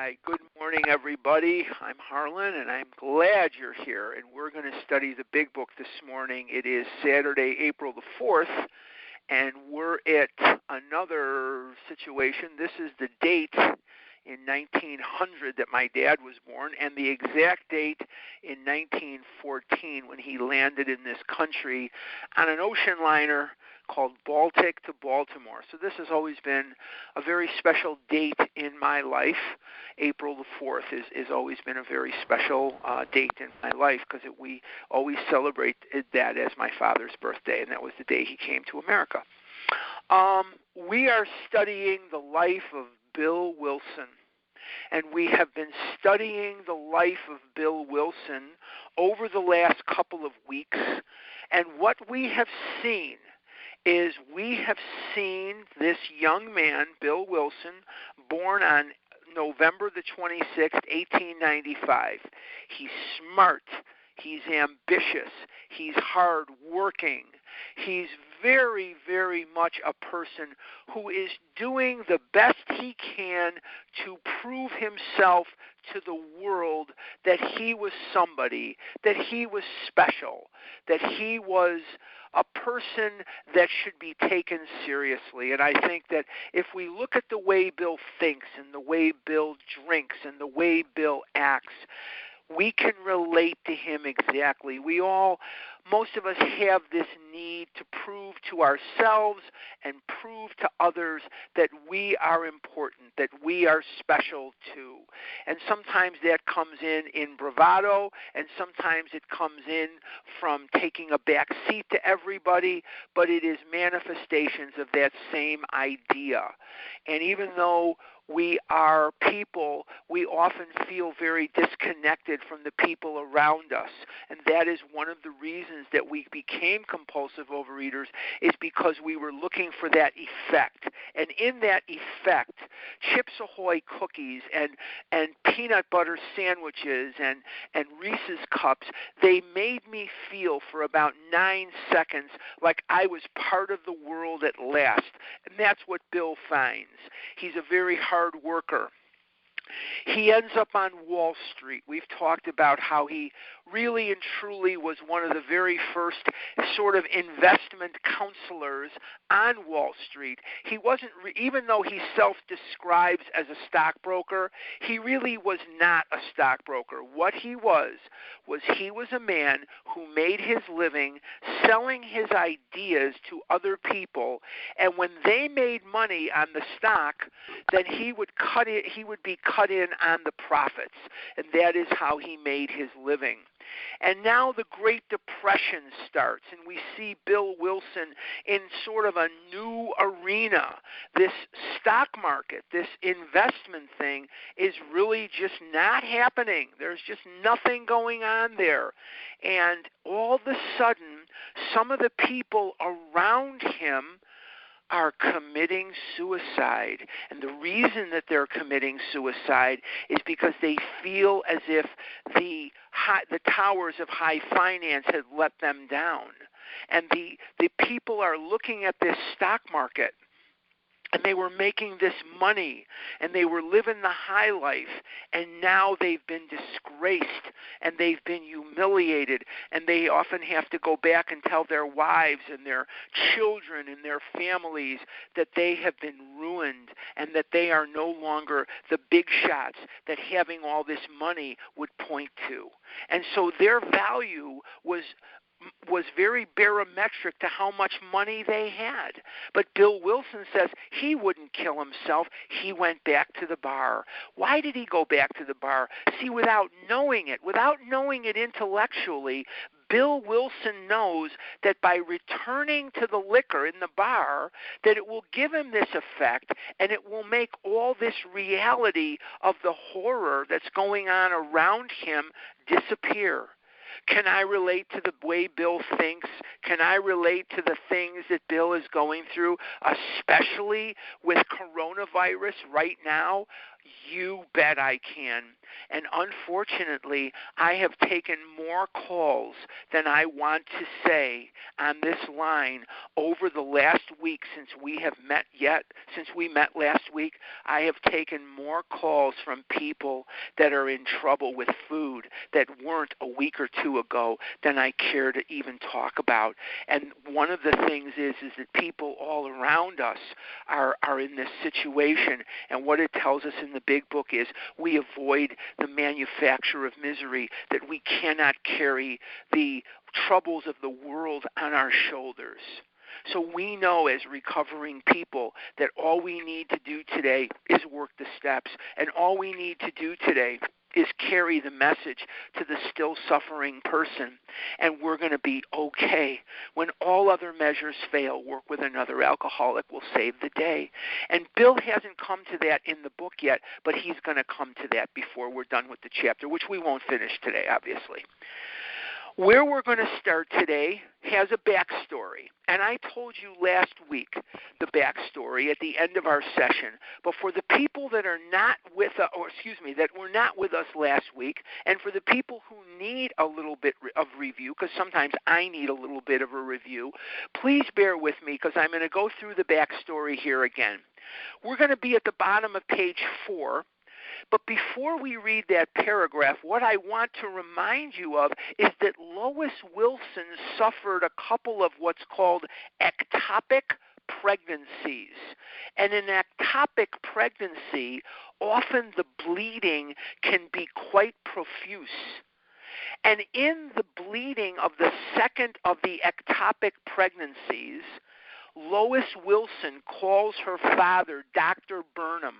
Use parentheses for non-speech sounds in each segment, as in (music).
Hi, good morning, everybody. I'm Harlan, and I'm glad you're here. And we're going to study the big book this morning. It is Saturday, April the 4th, and we're at another situation. This is the date in 1900 that my dad was born, and the exact date in 1914 when he landed in this country on an ocean liner called Baltic to Baltimore. So this has always been a very special date in my life. April the 4th is, is always been a very special uh, date in my life because we always celebrate that as my father's birthday, and that was the day he came to America. Um, we are studying the life of Bill Wilson. And we have been studying the life of Bill Wilson over the last couple of weeks. And what we have seen is we have seen this young man, Bill Wilson, born on November the 26th, 1895. He's smart, he's ambitious, he's hardworking, he's very, very much a person who is doing the best he can to prove himself to the world that he was somebody, that he was special, that he was a person that should be taken seriously. And I think that if we look at the way Bill thinks and the way Bill drinks and the way Bill acts, we can relate to him exactly. We all, most of us have this need to prove to ourselves and prove to others that we are important, that we are special too. And sometimes that comes in in bravado, and sometimes it comes in from taking a back seat to everybody, but it is manifestations of that same idea. And even though we are people, we often feel very disconnected from the people around us. And that is one of the reasons that we became compulsive overeaters is because we were looking for that effect. And in that effect, Chips Ahoy cookies and, and peanut butter sandwiches and, and Reese's cups, they made me feel for about nine seconds like I was part of the world at last. And that's what Bill finds. He's a very hard hard worker. He ends up on Wall Street. We've talked about how he really and truly was one of the very first sort of investment counselors on Wall Street. He wasn't, even though he self describes as a stockbroker, he really was not a stockbroker. What he was, was he was a man who made his living selling his ideas to other people, and when they made money on the stock, then he would cut it, he would be cut in on the profits, and that is how he made his living. And now the Great Depression starts, and we see Bill Wilson in sort of a new arena. This stock market, this investment thing, is really just not happening. There's just nothing going on there. And all of a sudden, some of the people around him are committing suicide. And the reason that they're committing suicide is because they feel as if the high, the towers of high finance had let them down. And the the people are looking at this stock market and they were making this money and they were living the high life and now they've been disgraced and they've been humiliated and they often have to go back and tell their wives and their children and their families that they have been ruined and that they are no longer the big shots that having all this money would point to. And so their value was was very barometric to how much money they had. But Bill Wilson says he wouldn't kill himself. He went back to the bar. Why did he go back to the bar? See, without knowing it, without knowing it intellectually, Bill Wilson knows that by returning to the liquor in the bar, that it will give him this effect and it will make all this reality of the horror that's going on around him disappear. Can I relate to the way Bill thinks? Can I relate to the things that Bill is going through, especially with coronavirus right now? You bet I can. And unfortunately, I have taken more calls than I want to say on this line over the last week since we have met yet since we met last week. I have taken more calls from people that are in trouble with food that weren't a week or two ago than I care to even talk about. And one of the things is is that people all around us are are in this situation and what it tells us in the big book is we avoid the manufacture of misery, that we cannot carry the troubles of the world on our shoulders. So we know as recovering people that all we need to do today is work the steps. And all we need to do today is carry the message to the still suffering person, and we're going to be okay. When all other measures fail, work with another alcoholic will save the day. And Bill hasn't come to that in the book yet, but he's going to come to that before we're done with the chapter, which we won't finish today, obviously. Where we're going to start today has a backstory. And I told you last week the backstory at the end of our session. But for the people that are not with us, or excuse me, that were not with us last week, and for the people who need a little bit of review, because sometimes I need a little bit of a review, please bear with me because I'm going to go through the backstory here again. We're going to be at the bottom of page four but before we read that paragraph, what I want to remind you of is that Lois Wilson suffered a couple of what's called ectopic pregnancies. And in ectopic pregnancy, often the bleeding can be quite profuse. And in the bleeding of the second of the ectopic pregnancies, Lois Wilson calls her father, Dr. Burnham,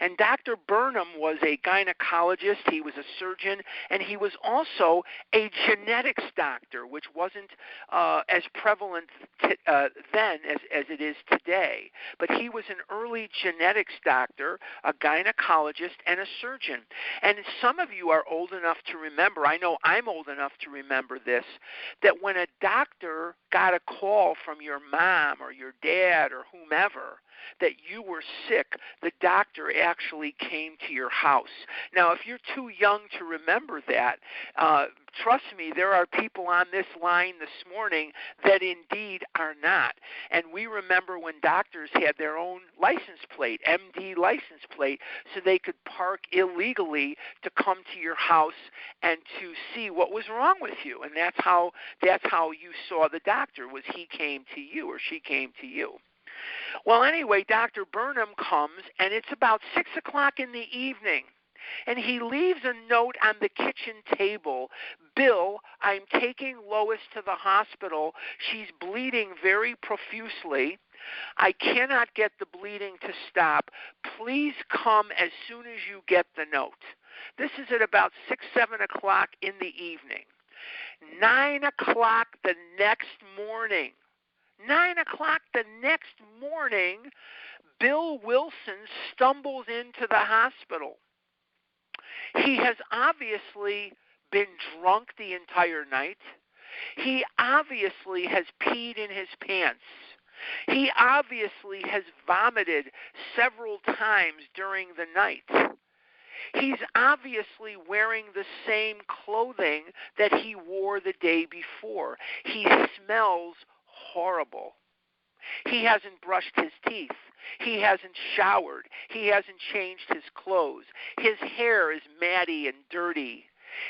and Dr. Burnham was a gynecologist, he was a surgeon, and he was also a genetics doctor, which wasn't uh, as prevalent t- uh, then as, as it is today. But he was an early genetics doctor, a gynecologist, and a surgeon. And some of you are old enough to remember, I know I'm old enough to remember this, that when a doctor got a call from your mom or your dad or whomever, that you were sick, the doctor actually came to your house. Now, if you're too young to remember that, uh, trust me, there are people on this line this morning that indeed are not. And we remember when doctors had their own license plate, MD license plate, so they could park illegally to come to your house and to see what was wrong with you. And that's how that's how you saw the doctor was he came to you or she came to you. Well, anyway, Dr. Burnham comes, and it's about 6 o'clock in the evening. And he leaves a note on the kitchen table Bill, I'm taking Lois to the hospital. She's bleeding very profusely. I cannot get the bleeding to stop. Please come as soon as you get the note. This is at about 6, 7 o'clock in the evening. 9 o'clock the next morning, Nine o'clock the next morning, Bill Wilson stumbles into the hospital. He has obviously been drunk the entire night. He obviously has peed in his pants. He obviously has vomited several times during the night. He's obviously wearing the same clothing that he wore the day before. He smells horrible. He hasn't brushed his teeth. He hasn't showered. He hasn't changed his clothes. His hair is matty and dirty.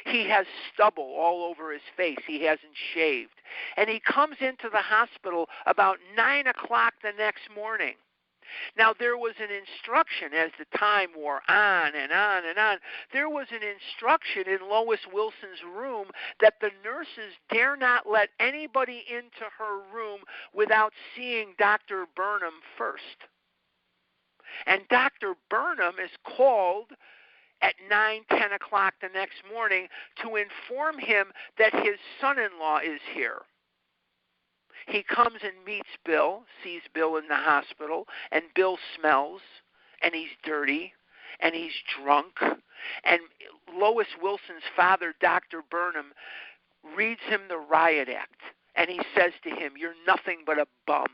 He has stubble all over his face. He hasn't shaved. And he comes into the hospital about 9 o'clock the next morning. Now, there was an instruction as the time wore on and on and on. There was an instruction in Lois Wilson's room that the nurses dare not let anybody into her room without seeing Dr. Burnham first. And Dr. Burnham is called at 9, 10 o'clock the next morning to inform him that his son in law is here. He comes and meets Bill, sees Bill in the hospital, and Bill smells, and he's dirty, and he's drunk. And Lois Wilson's father, Dr. Burnham, reads him the riot act, and he says to him, You're nothing but a bum.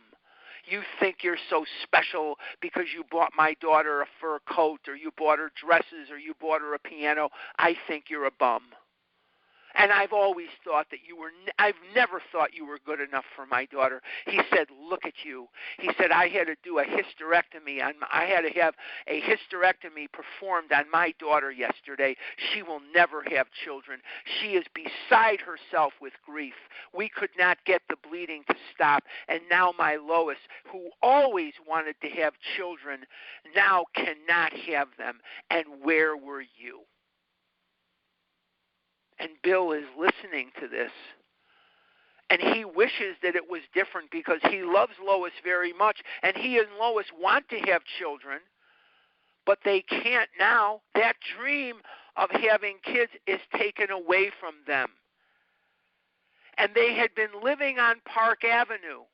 You think you're so special because you bought my daughter a fur coat or you bought her dresses or you bought her a piano. I think you're a bum. And I've always thought that you were, I've never thought you were good enough for my daughter. He said, Look at you. He said, I had to do a hysterectomy. On, I had to have a hysterectomy performed on my daughter yesterday. She will never have children. She is beside herself with grief. We could not get the bleeding to stop. And now my Lois, who always wanted to have children, now cannot have them. And where were you? And Bill is listening to this. And he wishes that it was different because he loves Lois very much. And he and Lois want to have children, but they can't now. That dream of having kids is taken away from them. And they had been living on Park Avenue.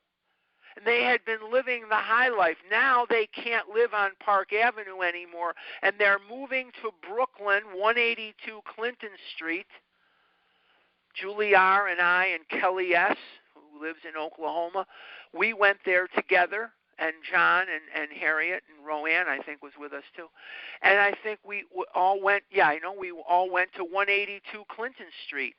And they had been living the high life. Now they can't live on Park Avenue anymore. And they're moving to Brooklyn, 182 Clinton Street Julie R. and I and Kelly S., who lives in Oklahoma, we went there together, and John and, and Harriet and Roanne, I think, was with us too. And I think we all went, yeah, I know we all went to 182 Clinton Street.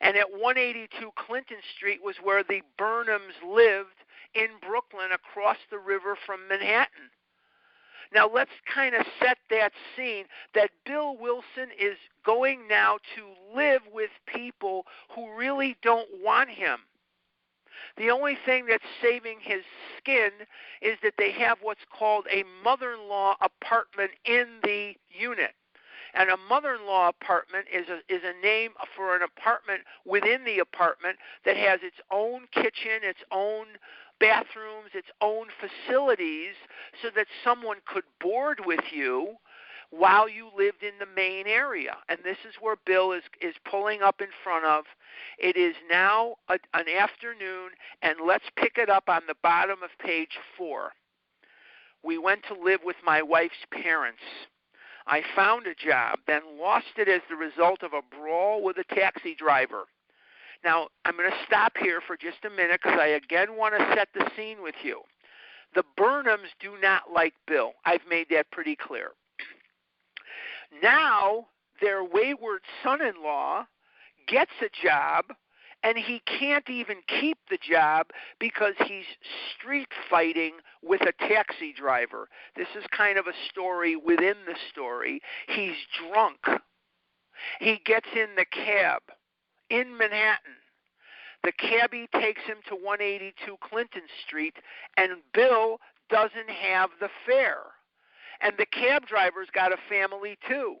And at 182 Clinton Street was where the Burnhams lived in Brooklyn across the river from Manhattan. Now let's kind of set that scene that Bill Wilson is going now to live with people who really don't want him. The only thing that's saving his skin is that they have what's called a mother in law apartment in the unit. And a mother in law apartment is a, is a name for an apartment within the apartment that has its own kitchen, its own bathrooms, its own facilities, so that someone could board with you while you lived in the main area. And this is where Bill is, is pulling up in front of. It is now a, an afternoon, and let's pick it up on the bottom of page four. We went to live with my wife's parents. I found a job, then lost it as the result of a brawl with a taxi driver. Now, I'm going to stop here for just a minute because I again want to set the scene with you. The Burnhams do not like Bill. I've made that pretty clear. Now, their wayward son in law gets a job and he can't even keep the job because he's street fighting with a taxi driver. This is kind of a story within the story. He's drunk. He gets in the cab in Manhattan. The cabbie takes him to 182 Clinton Street, and Bill doesn't have the fare. And the cab driver's got a family too.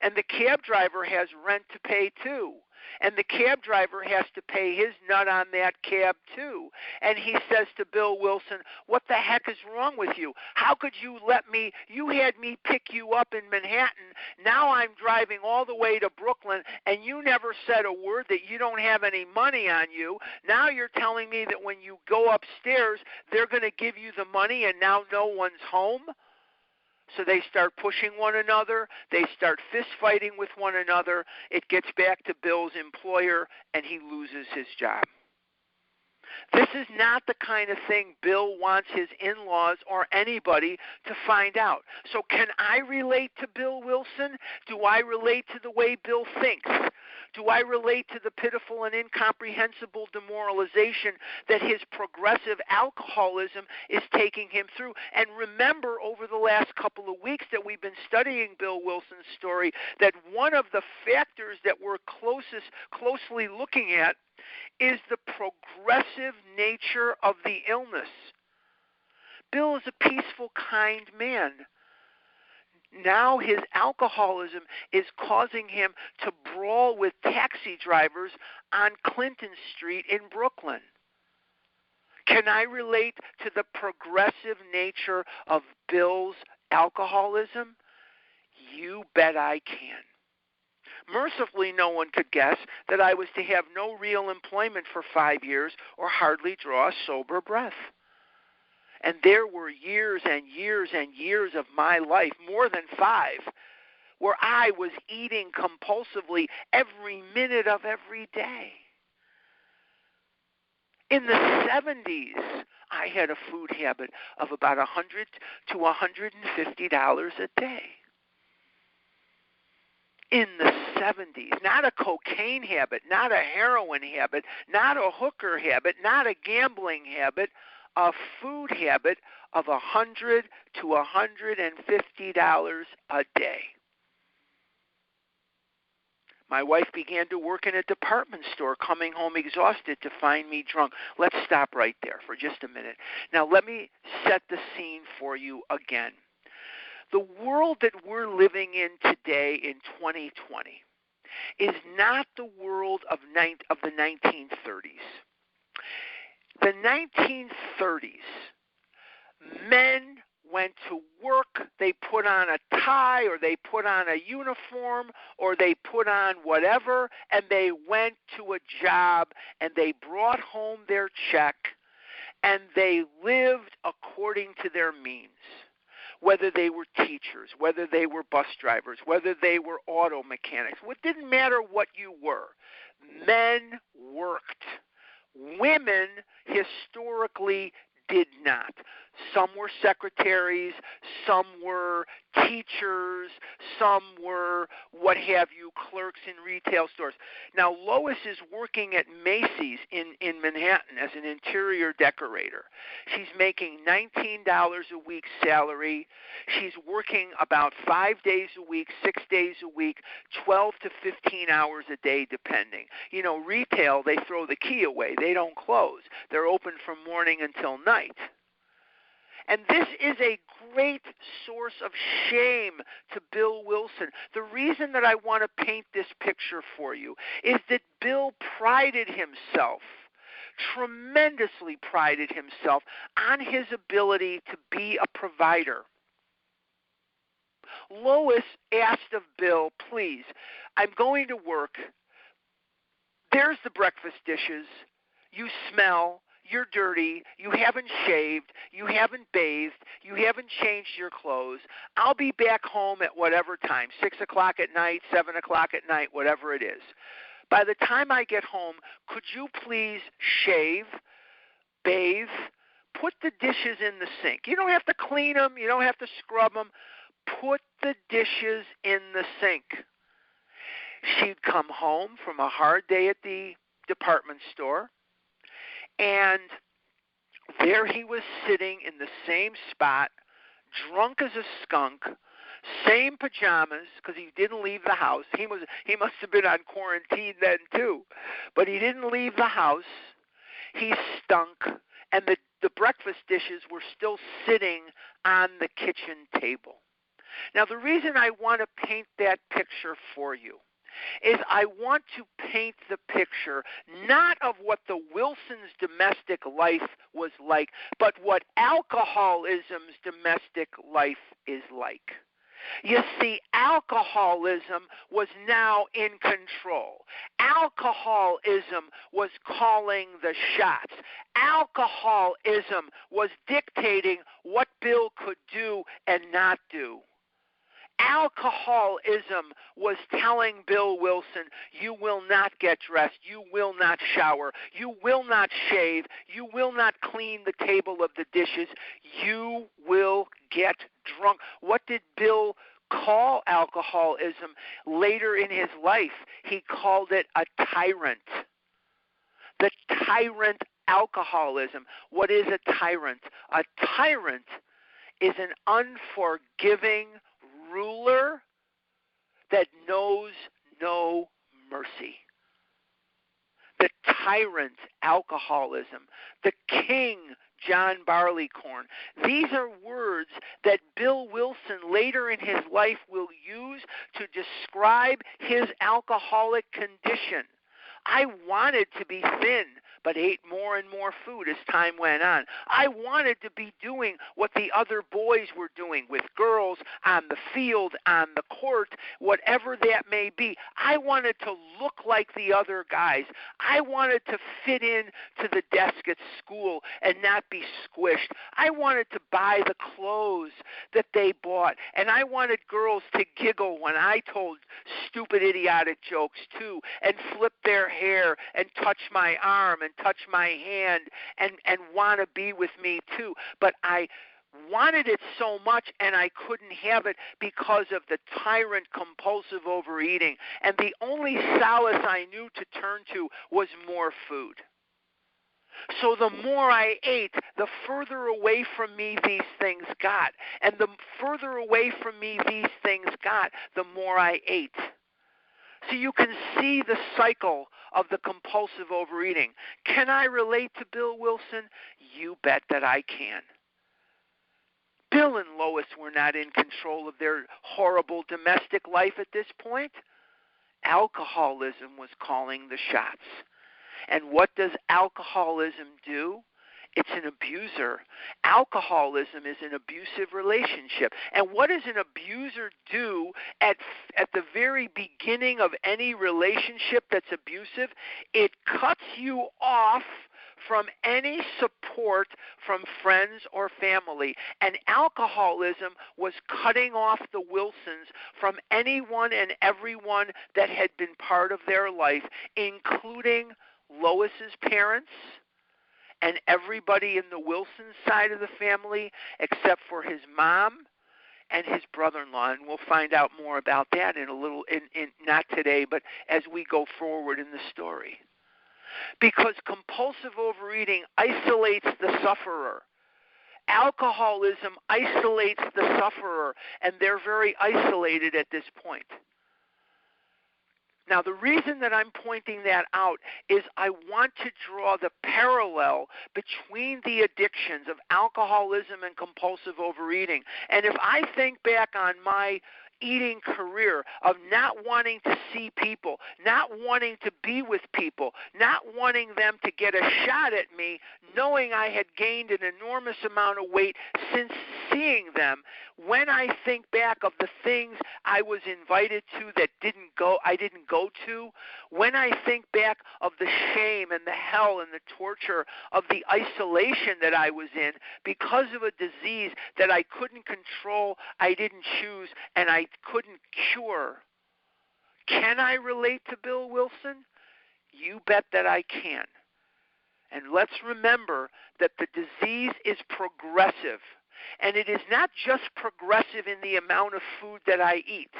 And the cab driver has rent to pay too and the cab driver has to pay his nut on that cab too. And he says to Bill Wilson, "What the heck is wrong with you? How could you let me? You had me pick you up in Manhattan. Now I'm driving all the way to Brooklyn, and you never said a word that you don't have any money on you. Now you're telling me that when you go upstairs, they're going to give you the money, and now no one's home." So they start pushing one another. They start fist fighting with one another. It gets back to Bill's employer, and he loses his job. This is not the kind of thing Bill wants his in laws or anybody to find out. So, can I relate to Bill Wilson? Do I relate to the way Bill thinks? Do I relate to the pitiful and incomprehensible demoralization that his progressive alcoholism is taking him through? And remember, over the last couple of weeks that we've been studying Bill Wilson's story, that one of the factors that we're closest, closely looking at is the progressive nature of the illness. Bill is a peaceful, kind man now his alcoholism is causing him to brawl with taxi drivers on Clinton Street in Brooklyn. Can I relate to the progressive nature of Bill's alcoholism? You bet I can. Mercifully, no one could guess that I was to have no real employment for five years or hardly draw a sober breath. And there were years and years and years of my life, more than five, where I was eating compulsively every minute of every day. In the 70s, I had a food habit of about a hundred to a hundred and fifty dollars a day. In the 70s, not a cocaine habit, not a heroin habit, not a hooker habit, not a gambling habit, a food habit of a hundred to a hundred and fifty dollars a day. My wife began to work in a department store, coming home exhausted to find me drunk. Let's stop right there for just a minute. Now, let me set the scene for you again. The world that we're living in today in 2020 is not the world of, of the 1930s. The 1930s, men went to work, they put on a tie or they put on a uniform or they put on whatever and they went to a job and they brought home their check and they lived according to their means. Whether they were teachers, whether they were bus drivers, whether they were auto mechanics, it didn't matter what you were. Men worked. Women historically did not. Some were secretaries, some were teachers, some were what have you, clerks in retail stores. Now, Lois is working at Macy's in, in Manhattan as an interior decorator. She's making $19 a week salary. She's working about five days a week, six days a week, 12 to 15 hours a day, depending. You know, retail, they throw the key away, they don't close. They're open from morning until night. And this is a great source of shame to Bill Wilson. The reason that I want to paint this picture for you is that Bill prided himself tremendously prided himself on his ability to be a provider. Lois asked of Bill, please, I'm going to work. There's the breakfast dishes. You smell you're dirty, you haven't shaved, you haven't bathed, you haven't changed your clothes. I'll be back home at whatever time, 6 o'clock at night, 7 o'clock at night, whatever it is. By the time I get home, could you please shave, bathe, put the dishes in the sink? You don't have to clean them, you don't have to scrub them. Put the dishes in the sink. She'd come home from a hard day at the department store and there he was sitting in the same spot, drunk as a skunk, same pajamas because he didn't leave the house. He was he must have been on quarantine then too, but he didn't leave the house. He stunk, and the the breakfast dishes were still sitting on the kitchen table. Now the reason I want to paint that picture for you is I want to paint the picture not of what the Wilsons' domestic life was like, but what alcoholism's domestic life is like. You see, alcoholism was now in control. Alcoholism was calling the shots. Alcoholism was dictating what Bill could do and not do alcoholism was telling Bill Wilson, you will not get dressed, you will not shower, you will not shave, you will not clean the table of the dishes, you will get drunk. What did Bill call alcoholism later in his life? He called it a tyrant. The tyrant alcoholism. What is a tyrant? A tyrant is an unforgiving, ruler that knows no mercy. The tyrant, alcoholism. The king, John Barleycorn. These are words that Bill Wilson later in his life will use to describe his alcoholic condition. I wanted to be thin but ate more and more food as time went on. I wanted to be doing what the other boys were doing with girls on the field, on the court, whatever that may be. I wanted to look like the other guys. I wanted to fit in to the desk at school and not be squished. I wanted to buy the clothes that they bought, and I wanted girls to giggle when I told stupid, idiotic jokes too, and flip their hair and touch my arm and touch my hand and and want to be with me too. But I wanted it so much and I couldn't have it because of the tyrant compulsive overeating. And the only solace I knew to turn to was more food. So the more I ate, the further away from me these things got. And the further away from me these things got, the more I ate. So you can see the cycle of the compulsive overeating. Can I relate to Bill Wilson? You bet that I can. Bill and Lois were not in control of their horrible domestic life at this point. Alcoholism was calling the shots. And what does alcoholism do? It's an abuser. Alcoholism is an abusive relationship. And what does an abuser do at at the very beginning of any relationship that's abusive? It cuts you off from any support from friends or family. And alcoholism was cutting off the Wilsons from anyone and everyone that had been part of their life, including Lois's parents and everybody in the Wilson side of the family except for his mom and his brother-in-law and we'll find out more about that in a little in, in not today but as we go forward in the story because compulsive overeating isolates the sufferer. Alcoholism isolates the sufferer, and they're very isolated at this point. Now, the reason that I'm pointing that out is I want to draw the parallel between the addictions of alcoholism and compulsive overeating. And if I think back on my eating career of not wanting to see people, not wanting to be with people, not wanting them to get a shot at me, knowing I had gained an enormous amount of weight since seeing them. When I think back of the things I was invited to that didn't go I didn't go to, when I think back of the shame and the hell and the torture of the isolation that I was in because of a disease that I couldn't control, I didn't choose, and I couldn't cure. Can I relate to Bill Wilson? You bet that I can. And let's remember that the disease is progressive. And it is not just progressive in the amount of food that I eat,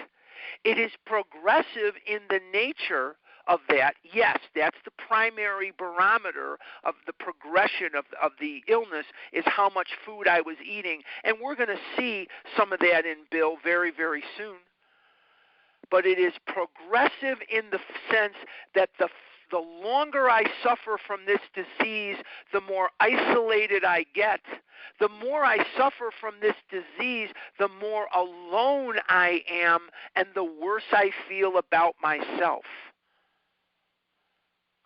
it is progressive in the nature of that. Yes, that's the primary barometer of the progression of, of the illness is how much food I was eating. And we're going to see some of that in Bill very, very soon. But it is progressive in the sense that the the longer I suffer from this disease, the more isolated I get. The more I suffer from this disease, the more alone I am, and the worse I feel about myself.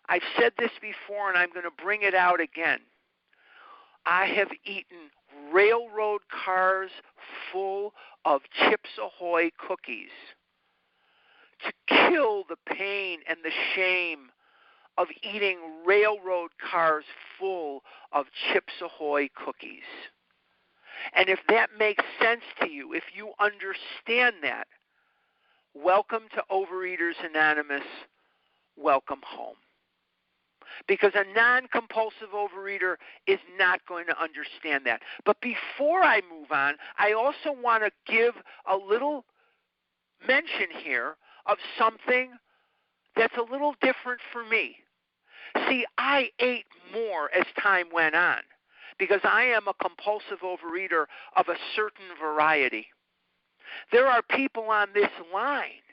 I've said this before, and I'm going to bring it out again. I have eaten railroad cars full of Chips Ahoy cookies to kill the pain and the shame of eating railroad cars full of Chips Ahoy cookies. And if that makes sense to you, if you understand that, welcome to Overeaters Anonymous. Welcome home. Because a non compulsive overeater is not going to understand that. But before I move on, I also want to give a little mention here of something that's a little different for me. See, I ate more as time went on because I am a compulsive overeater of a certain variety. There are people on this line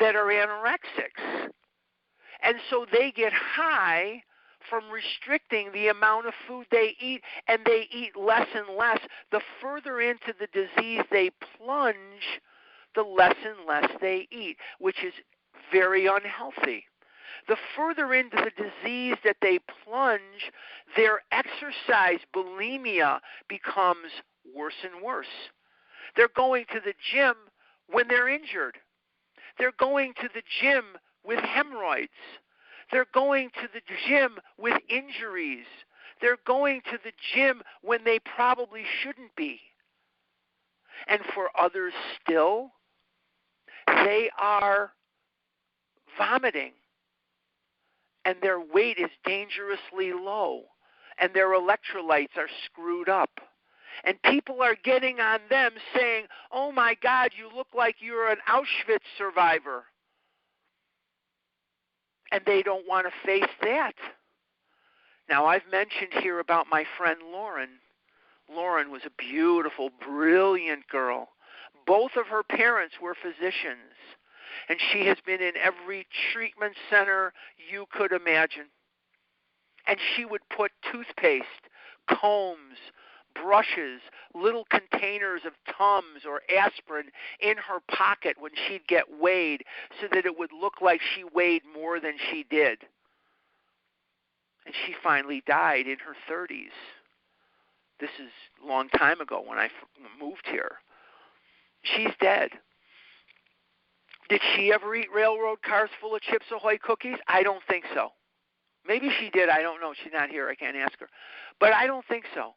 that are anorexics. And so they get high from restricting the amount of food they eat, and they eat less and less. The further into the disease they plunge, the less and less they eat, which is very unhealthy the further into the disease that they plunge, their exercise bulimia becomes worse and worse. They're going to the gym when they're injured. They're going to the gym with hemorrhoids. They're going to the gym with injuries. They're going to the gym when they probably shouldn't be. And for others still, they are vomiting and their weight is dangerously low and their electrolytes are screwed up. And people are getting on them saying, Oh my God, you look like you're an Auschwitz survivor. And they don't want to face that. Now, I've mentioned here about my friend Lauren. Lauren was a beautiful, brilliant girl. Both of her parents were physicians, and she has been in every treatment center you could imagine. And she would put toothpaste, combs, brushes, little containers of Tums or aspirin in her pocket when she'd get weighed so that it would look like she weighed more than she did. And she finally died in her 30s. This is a long time ago when I moved here. She's dead. Did she ever eat railroad cars full of Chips Ahoy cookies? I don't think so. Maybe she did. I don't know. She's not here. I can't ask her. But I don't think so.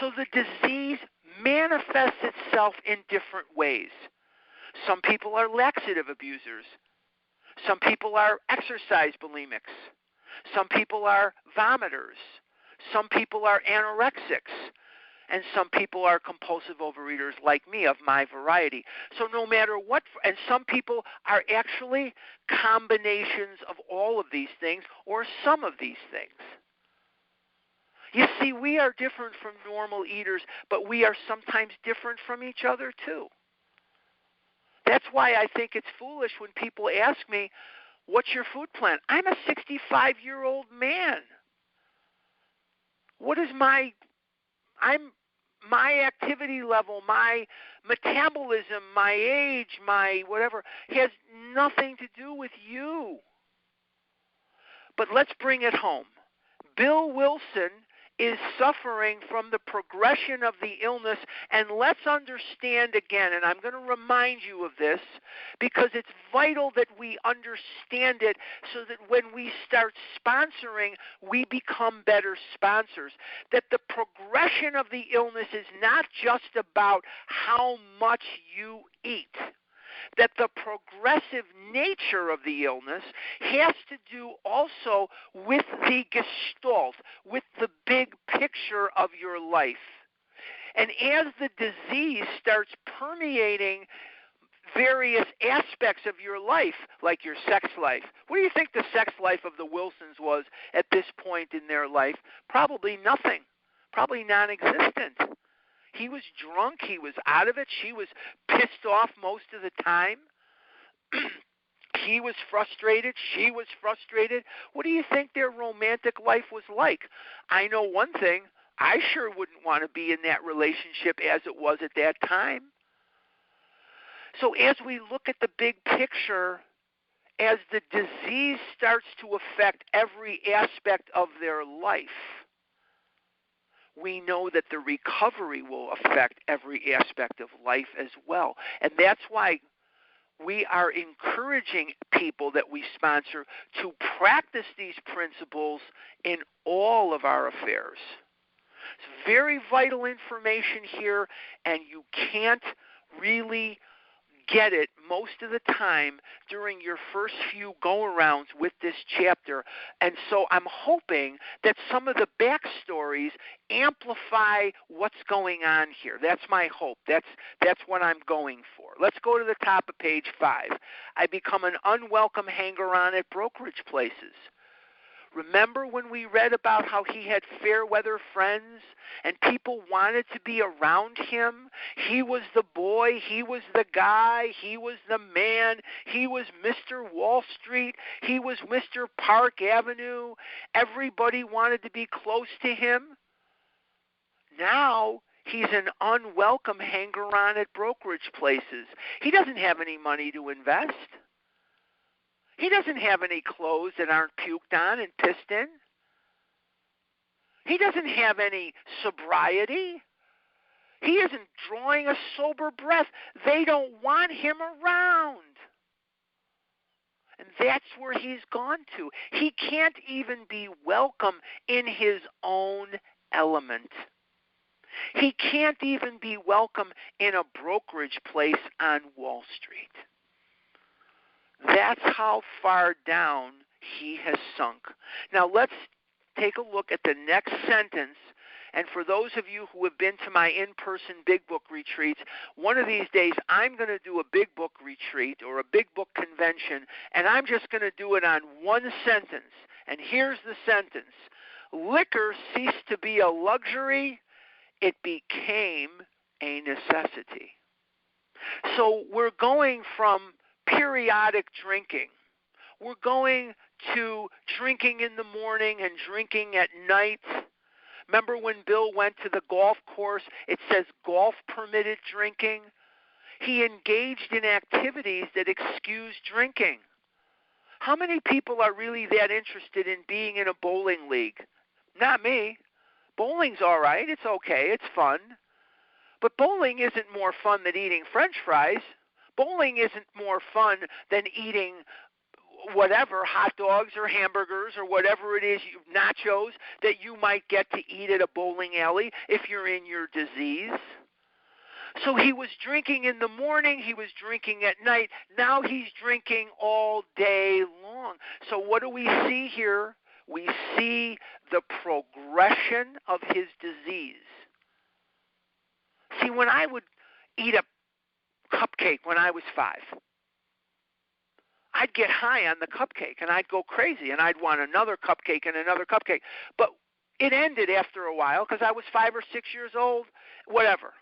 So the disease manifests itself in different ways. Some people are laxative abusers. Some people are exercise bulimics. Some people are vomiters. Some people are anorexics. And some people are compulsive overeaters like me of my variety. So no matter what, and some people are actually combinations of all of these things or some of these things. You see, we are different from normal eaters, but we are sometimes different from each other too. That's why I think it's foolish when people ask me, What's your food plan? I'm a 65 year old man. What is my I'm my activity level, my metabolism, my age, my whatever has nothing to do with you. But let's bring it home. Bill Wilson is suffering from the progression of the illness. And let's understand again, and I'm going to remind you of this because it's vital that we understand it so that when we start sponsoring, we become better sponsors. That the progression of the illness is not just about how much you eat that the progressive nature of the illness has to do also with the gestalt, with the big picture of your life. And as the disease starts permeating various aspects of your life, like your sex life. What do you think the sex life of the Wilsons was at this point in their life? Probably nothing, probably non existent. He was drunk. He was out of it. She was pissed off most of the time. (clears throat) he was frustrated. She was frustrated. What do you think their romantic life was like? I know one thing. I sure wouldn't want to be in that relationship as it was at that time. So, as we look at the big picture, as the disease starts to affect every aspect of their life, we know that the recovery will affect every aspect of life as well. And that's why we are encouraging people that we sponsor to practice these principles in all of our affairs. It's very vital information here, and you can't really get it most of the time during your first few go arounds with this chapter. And so I'm hoping that some of the backstories amplify what's going on here. That's my hope. That's that's what I'm going for. Let's go to the top of page five. I become an unwelcome hanger on at brokerage places. Remember when we read about how he had fair weather friends and people wanted to be around him? He was the boy, he was the guy, he was the man, he was Mr. Wall Street, he was Mr. Park Avenue. Everybody wanted to be close to him. Now he's an unwelcome hanger on at brokerage places. He doesn't have any money to invest. He doesn't have any clothes that aren't puked on and pissed in. He doesn't have any sobriety. He isn't drawing a sober breath. They don't want him around. And that's where he's gone to. He can't even be welcome in his own element. He can't even be welcome in a brokerage place on Wall Street. That's how far down he has sunk. Now let's take a look at the next sentence. And for those of you who have been to my in person Big Book retreats, one of these days I'm going to do a Big Book retreat or a Big Book convention, and I'm just going to do it on one sentence. And here's the sentence Liquor ceased to be a luxury, it became a necessity. So we're going from periodic drinking. We're going to drinking in the morning and drinking at night. Remember when Bill went to the golf course? It says golf permitted drinking. He engaged in activities that excuse drinking. How many people are really that interested in being in a bowling league? Not me. Bowling's all right. It's okay. It's fun. But bowling isn't more fun than eating french fries. Bowling isn't more fun than eating whatever hot dogs or hamburgers or whatever it is nachos that you might get to eat at a bowling alley if you're in your disease. So he was drinking in the morning he was drinking at night now he's drinking all day long. So what do we see here? We see the progression of his disease. See when i would eat a cupcake when i was 5 I'd get high on the cupcake and I'd go crazy and I'd want another cupcake and another cupcake. But it ended after a while because I was five or six years old, whatever.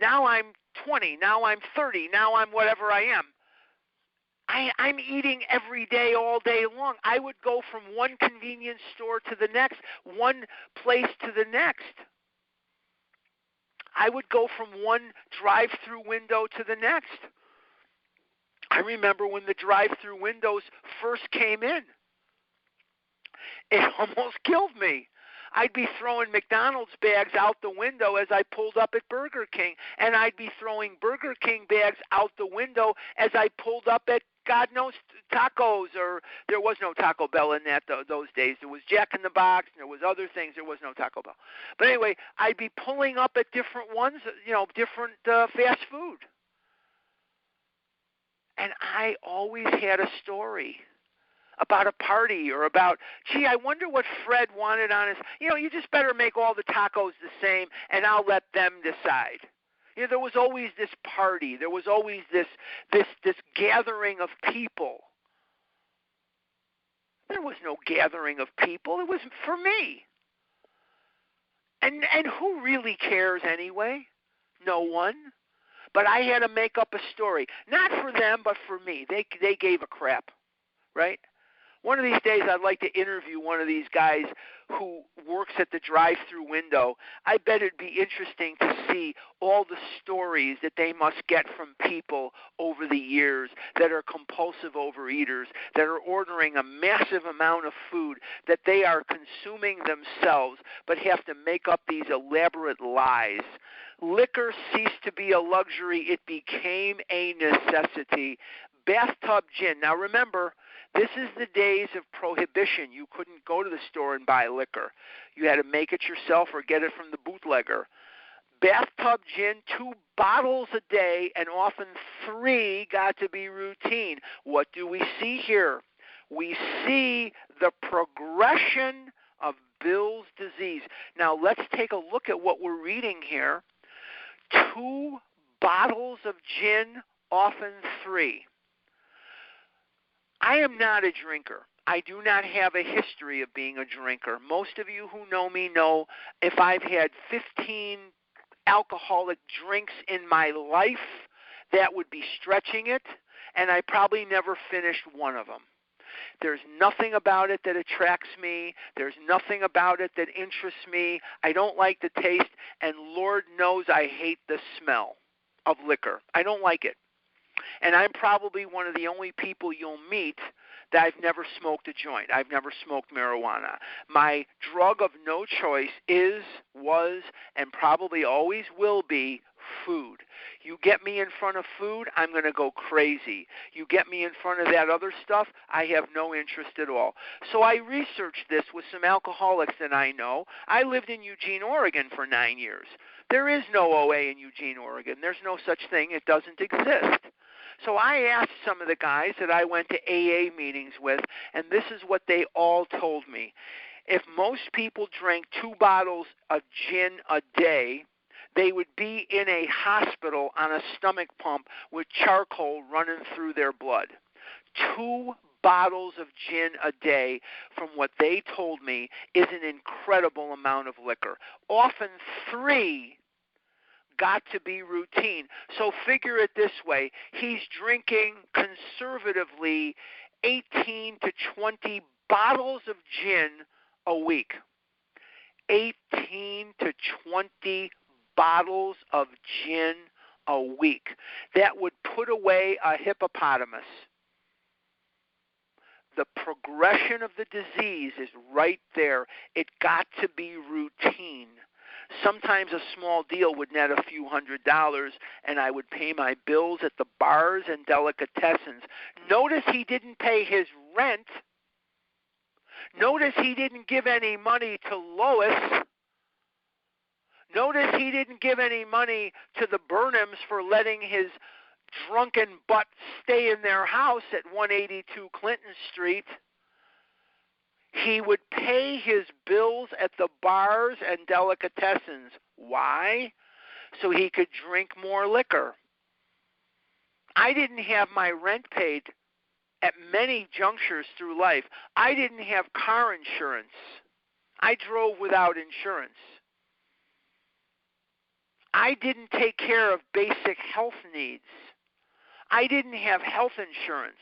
Now I'm 20, now I'm 30, now I'm whatever I am. I, I'm eating every day, all day long. I would go from one convenience store to the next, one place to the next. I would go from one drive through window to the next. I remember when the drive through windows first came in. It (laughs) almost killed me. I'd be throwing McDonald's bags out the window as I pulled up at Burger King, and I'd be throwing Burger King bags out the window as I pulled up at God knows tacos, or there was no Taco Bell in that those days. There was Jack in the Box, and there was other things. There was no Taco Bell. But anyway, I'd be pulling up at different ones, you know, different uh, fast food. And I always had a story about a party or about, gee, I wonder what Fred wanted on his. You know, you just better make all the tacos the same, and I'll let them decide. You know, there was always this party. There was always this this this gathering of people. There was no gathering of people. It was for me. And and who really cares anyway? No one. But I had to make up a story, not for them, but for me. They they gave a crap, right? One of these days, I'd like to interview one of these guys who works at the drive-through window. I bet it'd be interesting to see all the stories that they must get from people over the years that are compulsive overeaters, that are ordering a massive amount of food, that they are consuming themselves, but have to make up these elaborate lies Liquor ceased to be a luxury, it became a necessity. Bathtub gin. Now remember, this is the days of prohibition. You couldn't go to the store and buy liquor. You had to make it yourself or get it from the bootlegger. Bathtub gin, two bottles a day, and often three got to be routine. What do we see here? We see the progression of Bill's disease. Now let's take a look at what we're reading here two bottles of gin, often three. I am not a drinker. I do not have a history of being a drinker. Most of you who know me know if I've had 15 alcoholic drinks in my life, that would be stretching it, and I probably never finished one of them. There's nothing about it that attracts me. There's nothing about it that interests me. I don't like the taste, and Lord knows I hate the smell of liquor. I don't like it. And I'm probably one of the only people you'll meet that I've never smoked a joint. I've never smoked marijuana. My drug of no choice is, was, and probably always will be food. You get me in front of food, I'm going to go crazy. You get me in front of that other stuff, I have no interest at all. So I researched this with some alcoholics that I know. I lived in Eugene, Oregon for nine years. There is no OA in Eugene, Oregon. There's no such thing, it doesn't exist. So I asked some of the guys that I went to AA meetings with, and this is what they all told me. If most people drank two bottles of gin a day, they would be in a hospital on a stomach pump with charcoal running through their blood. Two bottles of gin a day, from what they told me, is an incredible amount of liquor. Often three got to be routine. So figure it this way he's drinking conservatively 18 to 20 bottles of gin a week. 18 to 20 bottles of gin a week. That would put away a hippopotamus. The progression of the disease is right there. It got to be routine. Sometimes a small deal would net a few hundred dollars, and I would pay my bills at the bars and delicatessens. Notice he didn't pay his rent. Notice he didn't give any money to Lois. Notice he didn't give any money to the Burnhams for letting his drunken butt stay in their house at 182 Clinton Street. He would pay his bills at the bars and delicatessens. Why? So he could drink more liquor. I didn't have my rent paid at many junctures through life. I didn't have car insurance. I drove without insurance. I didn't take care of basic health needs. I didn't have health insurance.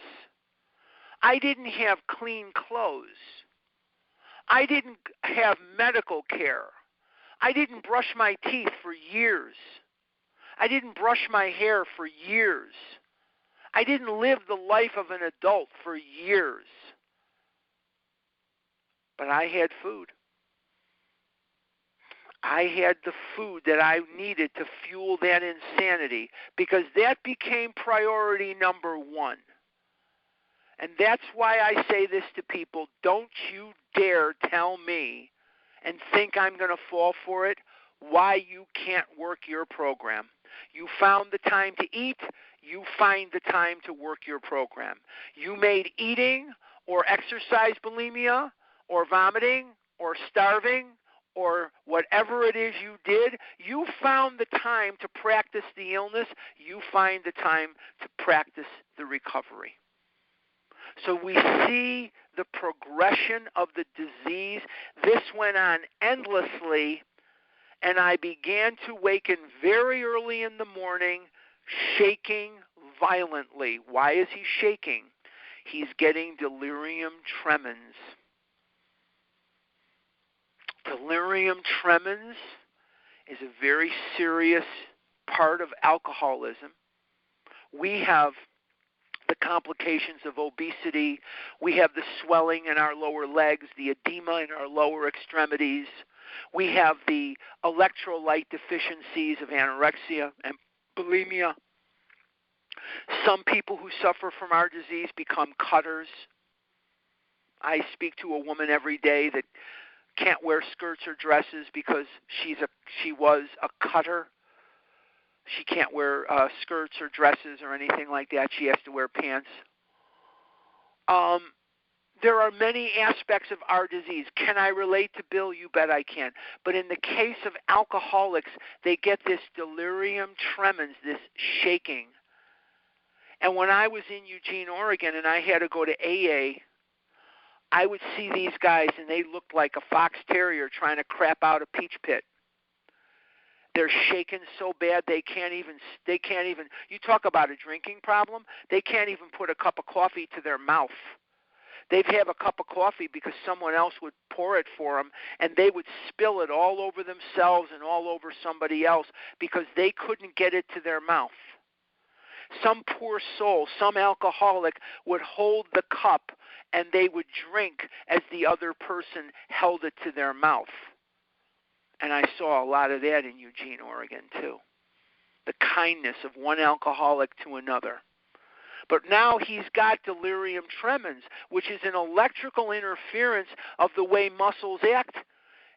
I didn't have clean clothes. I didn't have medical care. I didn't brush my teeth for years. I didn't brush my hair for years. I didn't live the life of an adult for years. But I had food. I had the food that I needed to fuel that insanity because that became priority number one. And that's why I say this to people don't you dare tell me and think I'm going to fall for it why you can't work your program. You found the time to eat, you find the time to work your program. You made eating or exercise bulimia or vomiting or starving or whatever it is you did, you found the time to practice the illness, you find the time to practice the recovery. So we see the progression of the disease. This went on endlessly, and I began to waken very early in the morning, shaking violently. Why is he shaking? He's getting delirium tremens. Delirium tremens is a very serious part of alcoholism. We have the complications of obesity. We have the swelling in our lower legs, the edema in our lower extremities. We have the electrolyte deficiencies of anorexia and bulimia. Some people who suffer from our disease become cutters. I speak to a woman every day that can't wear skirts or dresses because she's a she was a cutter. She can't wear uh, skirts or dresses or anything like that. She has to wear pants. Um, there are many aspects of our disease. Can I relate to Bill? You bet I can. But in the case of alcoholics, they get this delirium tremens, this shaking. And when I was in Eugene, Oregon, and I had to go to AA, I would see these guys and they looked like a fox terrier trying to crap out a peach pit. They're shaken so bad they can't even they can't even you talk about a drinking problem, they can't even put a cup of coffee to their mouth. They'd have a cup of coffee because someone else would pour it for them and they would spill it all over themselves and all over somebody else because they couldn't get it to their mouth. Some poor soul, some alcoholic would hold the cup and they would drink as the other person held it to their mouth. And I saw a lot of that in Eugene, Oregon, too. The kindness of one alcoholic to another. But now he's got delirium tremens, which is an electrical interference of the way muscles act.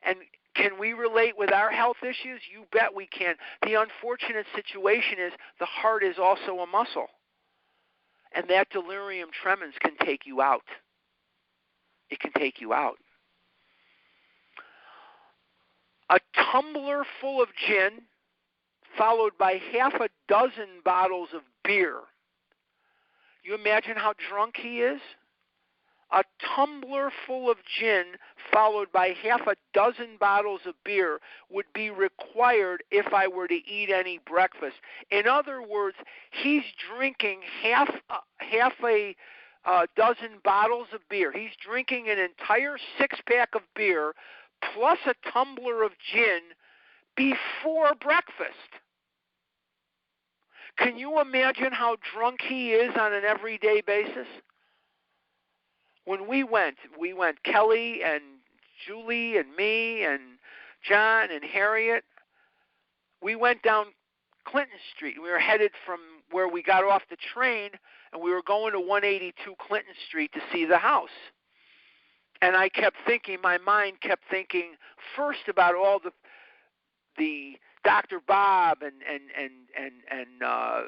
And can we relate with our health issues? You bet we can. The unfortunate situation is the heart is also a muscle. And that delirium tremens can take you out. It can take you out. A tumbler full of gin, followed by half a dozen bottles of beer. You imagine how drunk he is? a tumbler full of gin followed by half a dozen bottles of beer would be required if I were to eat any breakfast. In other words, he's drinking half uh, half a uh, dozen bottles of beer. He's drinking an entire six pack of beer plus a tumbler of gin before breakfast. Can you imagine how drunk he is on an everyday basis? when we went, we went Kelly and Julie and me and John and Harriet. We went down Clinton Street. We were headed from where we got off the train and we were going to 182 Clinton Street to see the house. And I kept thinking, my mind kept thinking first about all the the Dr. Bob and and and and and uh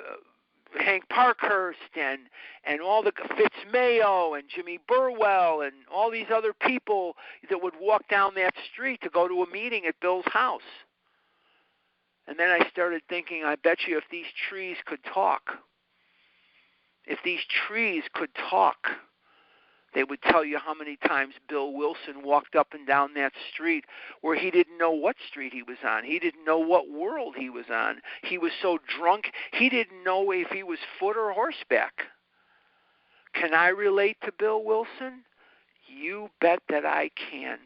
Hank Parkhurst and and all the Fitz Mayo and Jimmy Burwell and all these other people that would walk down that street to go to a meeting at Bill's house. And then I started thinking, I bet you if these trees could talk, if these trees could talk, they would tell you how many times Bill Wilson walked up and down that street where he didn't know what street he was on. He didn't know what world he was on. He was so drunk, he didn't know if he was foot or horseback. Can I relate to Bill Wilson? You bet that I can.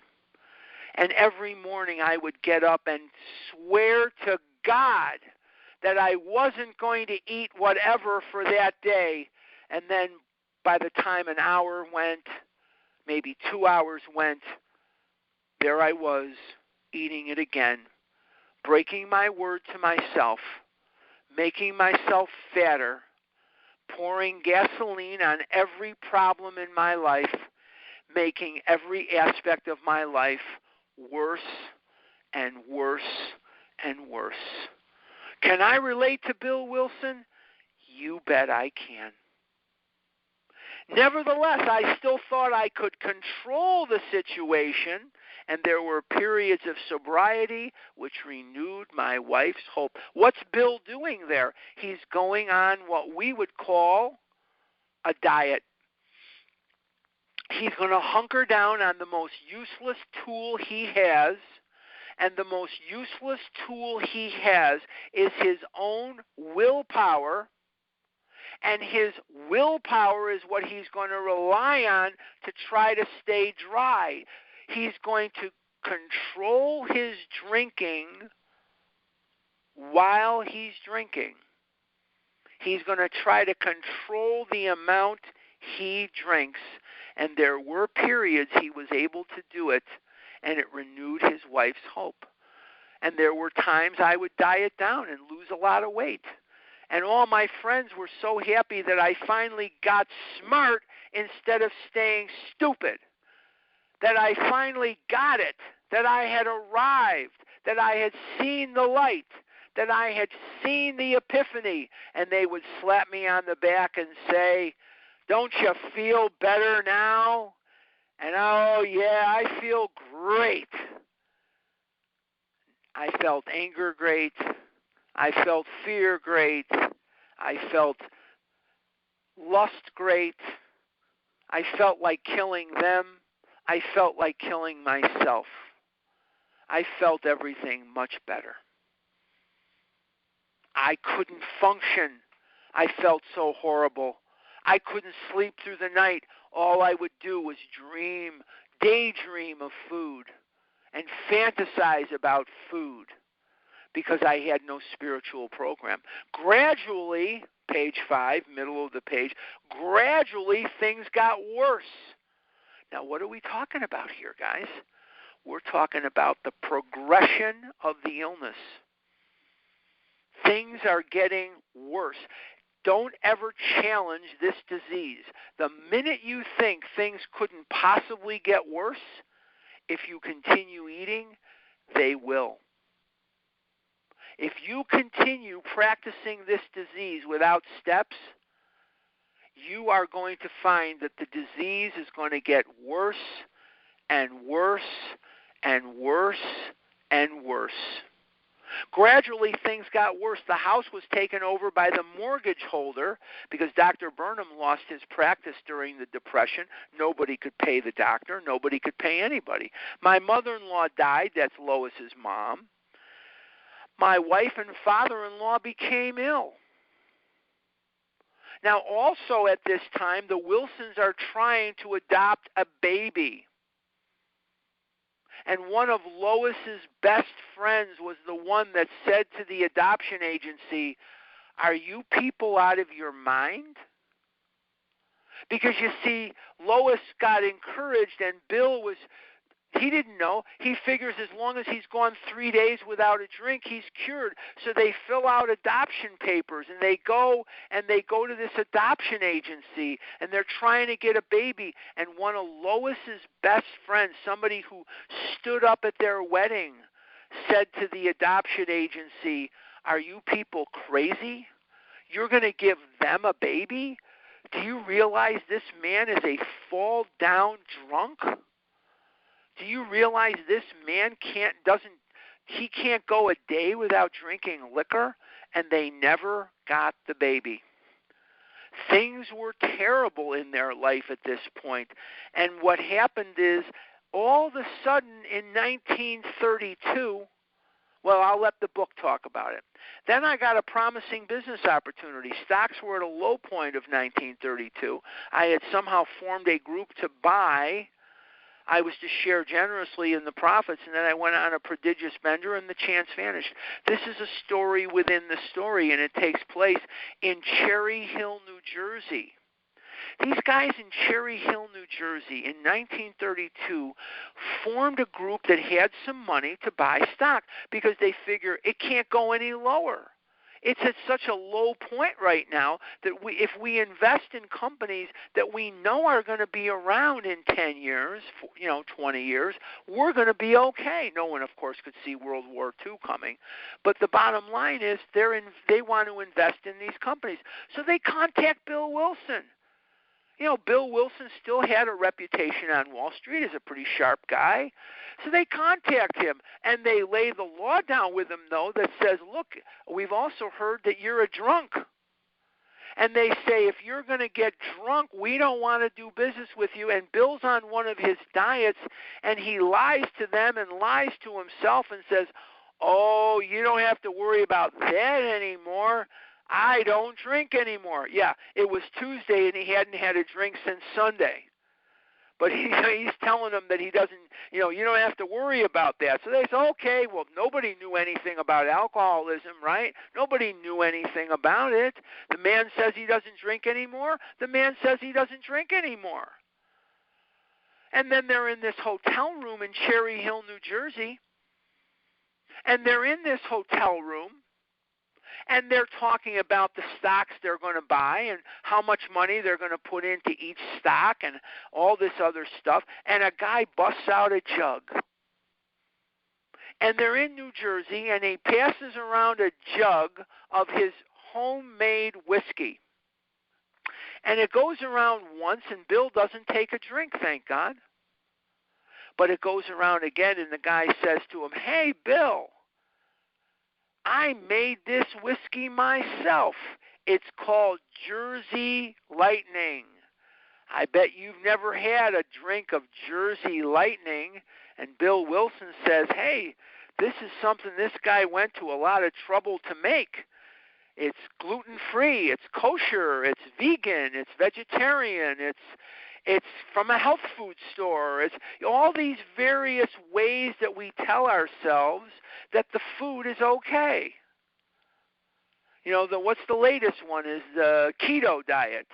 And every morning I would get up and swear to God that I wasn't going to eat whatever for that day and then by the time an hour went, maybe two hours went, there I was eating it again, breaking my word to myself, making myself fatter, pouring gasoline on every problem in my life, making every aspect of my life worse and worse and worse. Can I relate to Bill Wilson? You bet I can. Nevertheless, I still thought I could control the situation, and there were periods of sobriety which renewed my wife's hope. What's Bill doing there? He's going on what we would call a diet. He's going to hunker down on the most useless tool he has, and the most useless tool he has is his own willpower and his willpower is what he's going to rely on to try to stay dry. He's going to control his drinking while he's drinking. He's going to try to control the amount he drinks. And there were periods he was able to do it, and it renewed his wife's hope. And there were times I would diet down and lose a lot of weight and all my friends were so happy that I finally got smart instead of staying stupid. That I finally got it, that I had arrived, that I had seen the light, that I had seen the epiphany, and they would slap me on the back and say, Don't you feel better now? And oh, yeah, I feel great. I felt anger great. I felt fear great. I felt lust great. I felt like killing them. I felt like killing myself. I felt everything much better. I couldn't function. I felt so horrible. I couldn't sleep through the night. All I would do was dream, daydream of food, and fantasize about food because I had no spiritual program. Gradually, page five, middle of the page, gradually things got worse. Now, what are we talking about here, guys? We're talking about the progression of the illness. Things are getting worse. Don't ever challenge this disease. The minute you think things couldn't possibly get worse, if you continue eating, they will. If you continue practicing this disease without steps, you are going to find that the disease is going to get worse and worse and worse and worse. Gradually, things got worse. The house was taken over by the mortgage holder because Dr. Burnham lost his practice during the Depression. Nobody could pay the doctor, nobody could pay anybody. My mother in law died, that's Lois's mom. My wife and father in law became ill. Now, also at this time, the Wilsons are trying to adopt a baby and one of Lois's best friends was the one that said to the adoption agency, "Are you people out of your mind?" Because you see, Lois got encouraged, and Bill was he didn't know. He figures as long as he's gone three days without a drink, he's cured. So they fill out adoption papers and they go and they go to this adoption agency and they're trying to get a baby. And one of Lois's best friends, somebody who stood up at their wedding, said to the adoption agency, Are you people crazy? You're going to give them a baby? Do you realize this man is a fall down drunk? Do you realize this man can't doesn't he can't go a day without drinking liquor and they never got the baby. Things were terrible in their life at this point. And what happened is all of a sudden in 1932 well, I'll let the book talk about it. Then I got a promising business opportunity. Stocks were at a low point of 1932. I had somehow formed a group to buy I was to share generously in the profits, and then I went on a prodigious bender, and the chance vanished. This is a story within the story, and it takes place in Cherry Hill, New Jersey. These guys in Cherry Hill, New Jersey, in 1932, formed a group that had some money to buy stock because they figure it can't go any lower it's at such a low point right now that we if we invest in companies that we know are going to be around in 10 years, you know, 20 years, we're going to be okay. No one of course could see World War II coming, but the bottom line is they're in they want to invest in these companies. So they contact Bill Wilson you know, Bill Wilson still had a reputation on Wall Street as a pretty sharp guy. So they contact him and they lay the law down with him, though, that says, look, we've also heard that you're a drunk. And they say, if you're going to get drunk, we don't want to do business with you. And Bill's on one of his diets and he lies to them and lies to himself and says, oh, you don't have to worry about that anymore. I don't drink anymore. Yeah, it was Tuesday and he hadn't had a drink since Sunday. But he, (laughs) he's telling them that he doesn't, you know, you don't have to worry about that. So they say, okay, well, nobody knew anything about alcoholism, right? Nobody knew anything about it. The man says he doesn't drink anymore. The man says he doesn't drink anymore. And then they're in this hotel room in Cherry Hill, New Jersey. And they're in this hotel room and they're talking about the stocks they're going to buy and how much money they're going to put into each stock and all this other stuff. And a guy busts out a jug. And they're in New Jersey, and he passes around a jug of his homemade whiskey. And it goes around once, and Bill doesn't take a drink, thank God. But it goes around again, and the guy says to him, Hey, Bill, I made this whiskey myself. It's called Jersey Lightning. I bet you've never had a drink of Jersey Lightning. And Bill Wilson says, hey, this is something this guy went to a lot of trouble to make. It's gluten free, it's kosher, it's vegan, it's vegetarian, it's it's from a health food store. It's all these various ways that we tell ourselves that the food is okay. You know, the what's the latest one is the keto diet.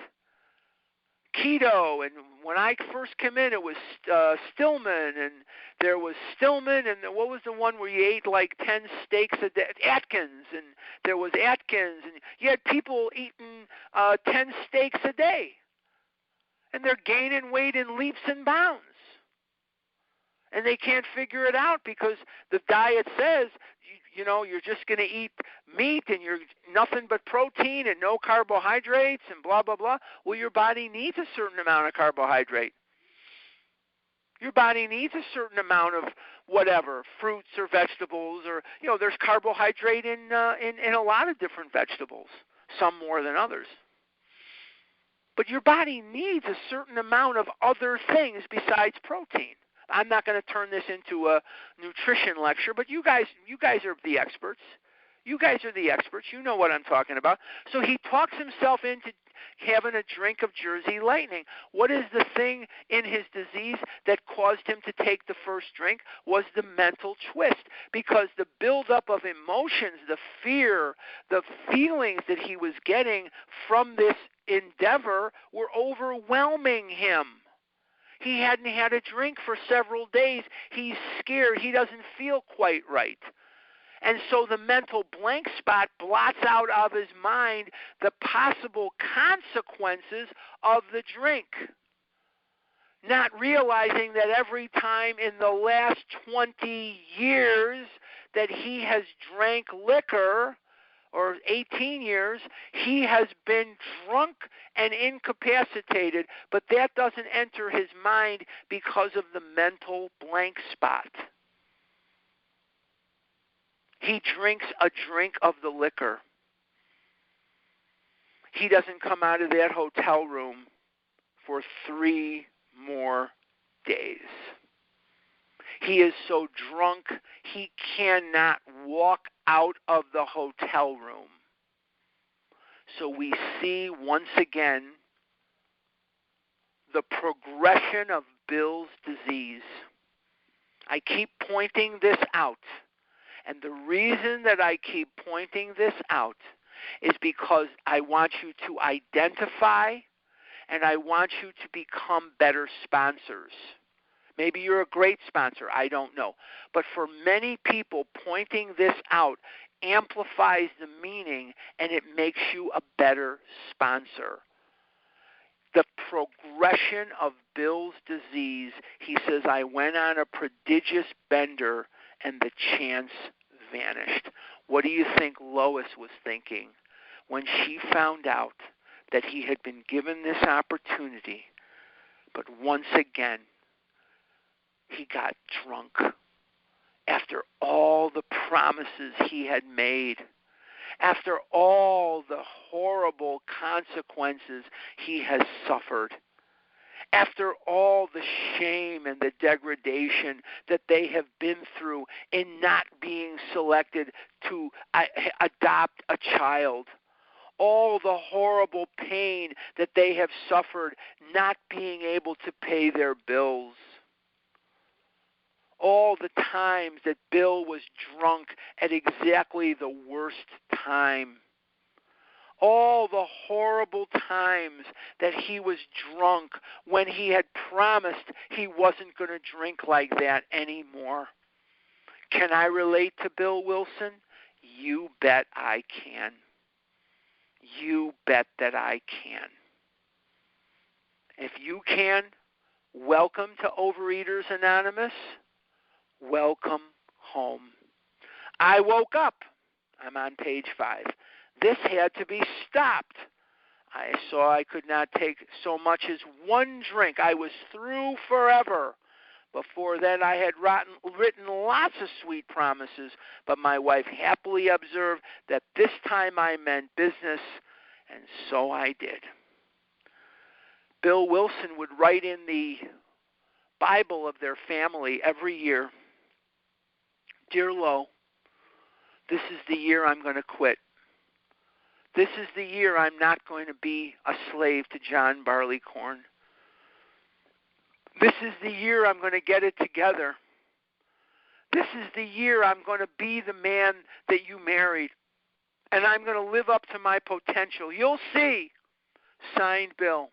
Keto, and when I first came in, it was uh, Stillman, and there was Stillman, and what was the one where you ate like ten steaks a day? Atkins, and there was Atkins, and you had people eating uh, ten steaks a day and they're gaining weight in leaps and bounds. And they can't figure it out because the diet says you know, you're just going to eat meat and you're nothing but protein and no carbohydrates and blah blah blah. Well, your body needs a certain amount of carbohydrate. Your body needs a certain amount of whatever, fruits or vegetables or you know, there's carbohydrate in uh, in in a lot of different vegetables, some more than others. But your body needs a certain amount of other things besides protein. I'm not going to turn this into a nutrition lecture, but you guys you guys are the experts. You guys are the experts. You know what I'm talking about. So he talks himself into having a drink of Jersey Lightning. What is the thing in his disease that caused him to take the first drink? Was the mental twist. Because the buildup of emotions, the fear, the feelings that he was getting from this endeavor were overwhelming him. He hadn't had a drink for several days. He's scared. He doesn't feel quite right. And so the mental blank spot blots out of his mind the possible consequences of the drink. Not realizing that every time in the last 20 years that he has drank liquor, or 18 years, he has been drunk and incapacitated, but that doesn't enter his mind because of the mental blank spot. He drinks a drink of the liquor. He doesn't come out of that hotel room for three more days. He is so drunk, he cannot walk out of the hotel room. So we see once again the progression of Bill's disease. I keep pointing this out. And the reason that I keep pointing this out is because I want you to identify and I want you to become better sponsors. Maybe you're a great sponsor, I don't know. But for many people, pointing this out amplifies the meaning and it makes you a better sponsor. The progression of Bill's disease, he says, I went on a prodigious bender and the chance vanished. What do you think Lois was thinking when she found out that he had been given this opportunity, but once again he got drunk after all the promises he had made, after all the horrible consequences he has suffered, after all the shame and the degradation that they have been through in not being selected to uh, adopt a child all the horrible pain that they have suffered not being able to pay their bills all the times that Bill was drunk at exactly the worst time. All the horrible times that he was drunk when he had promised he wasn't going to drink like that anymore. Can I relate to Bill Wilson? You bet I can. You bet that I can. If you can, welcome to Overeaters Anonymous welcome home. I woke up. I'm on page five. This had to be stopped. I saw I could not take so much as one drink. I was through forever. Before then, I had rotten, written lots of sweet promises, but my wife happily observed that this time I meant business, and so I did. Bill Wilson would write in the Bible of their family every year Dear Lo, this is the year I'm going to quit. This is the year I'm not going to be a slave to John Barleycorn. This is the year I'm going to get it together. This is the year I'm going to be the man that you married. And I'm going to live up to my potential. You'll see. Signed Bill.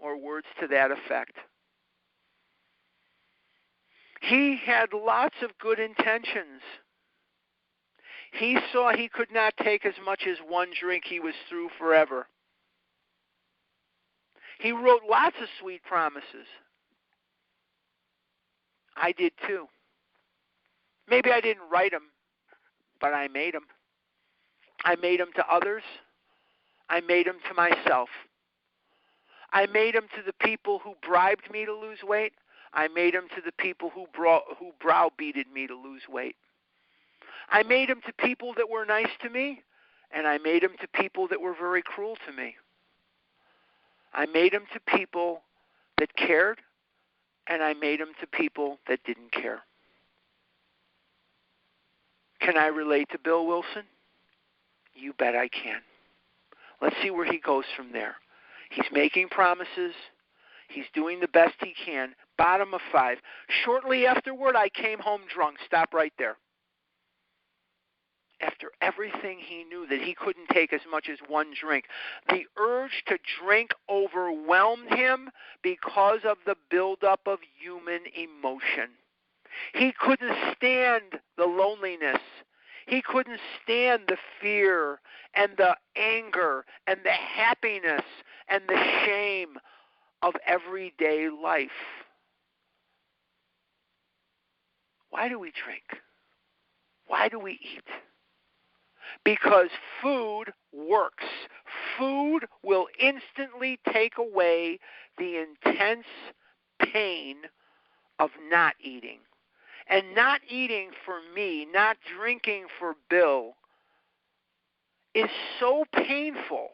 Or words to that effect. He had lots of good intentions. He saw he could not take as much as one drink, he was through forever. He wrote lots of sweet promises. I did too. Maybe I didn't write them, but I made them. I made them to others. I made them to myself. I made them to the people who bribed me to lose weight. I made them to the people who, brought, who browbeated me to lose weight. I made them to people that were nice to me, and I made them to people that were very cruel to me. I made them to people that cared, and I made them to people that didn't care. Can I relate to Bill Wilson? You bet I can. Let's see where he goes from there. He's making promises. He's doing the best he can. Bottom of five. Shortly afterward, I came home drunk. Stop right there. After everything he knew that he couldn't take as much as one drink, the urge to drink overwhelmed him because of the buildup of human emotion. He couldn't stand the loneliness. He couldn't stand the fear and the anger and the happiness and the shame of everyday life. Why do we drink? Why do we eat? Because food works. Food will instantly take away the intense pain of not eating. And not eating for me, not drinking for Bill, is so painful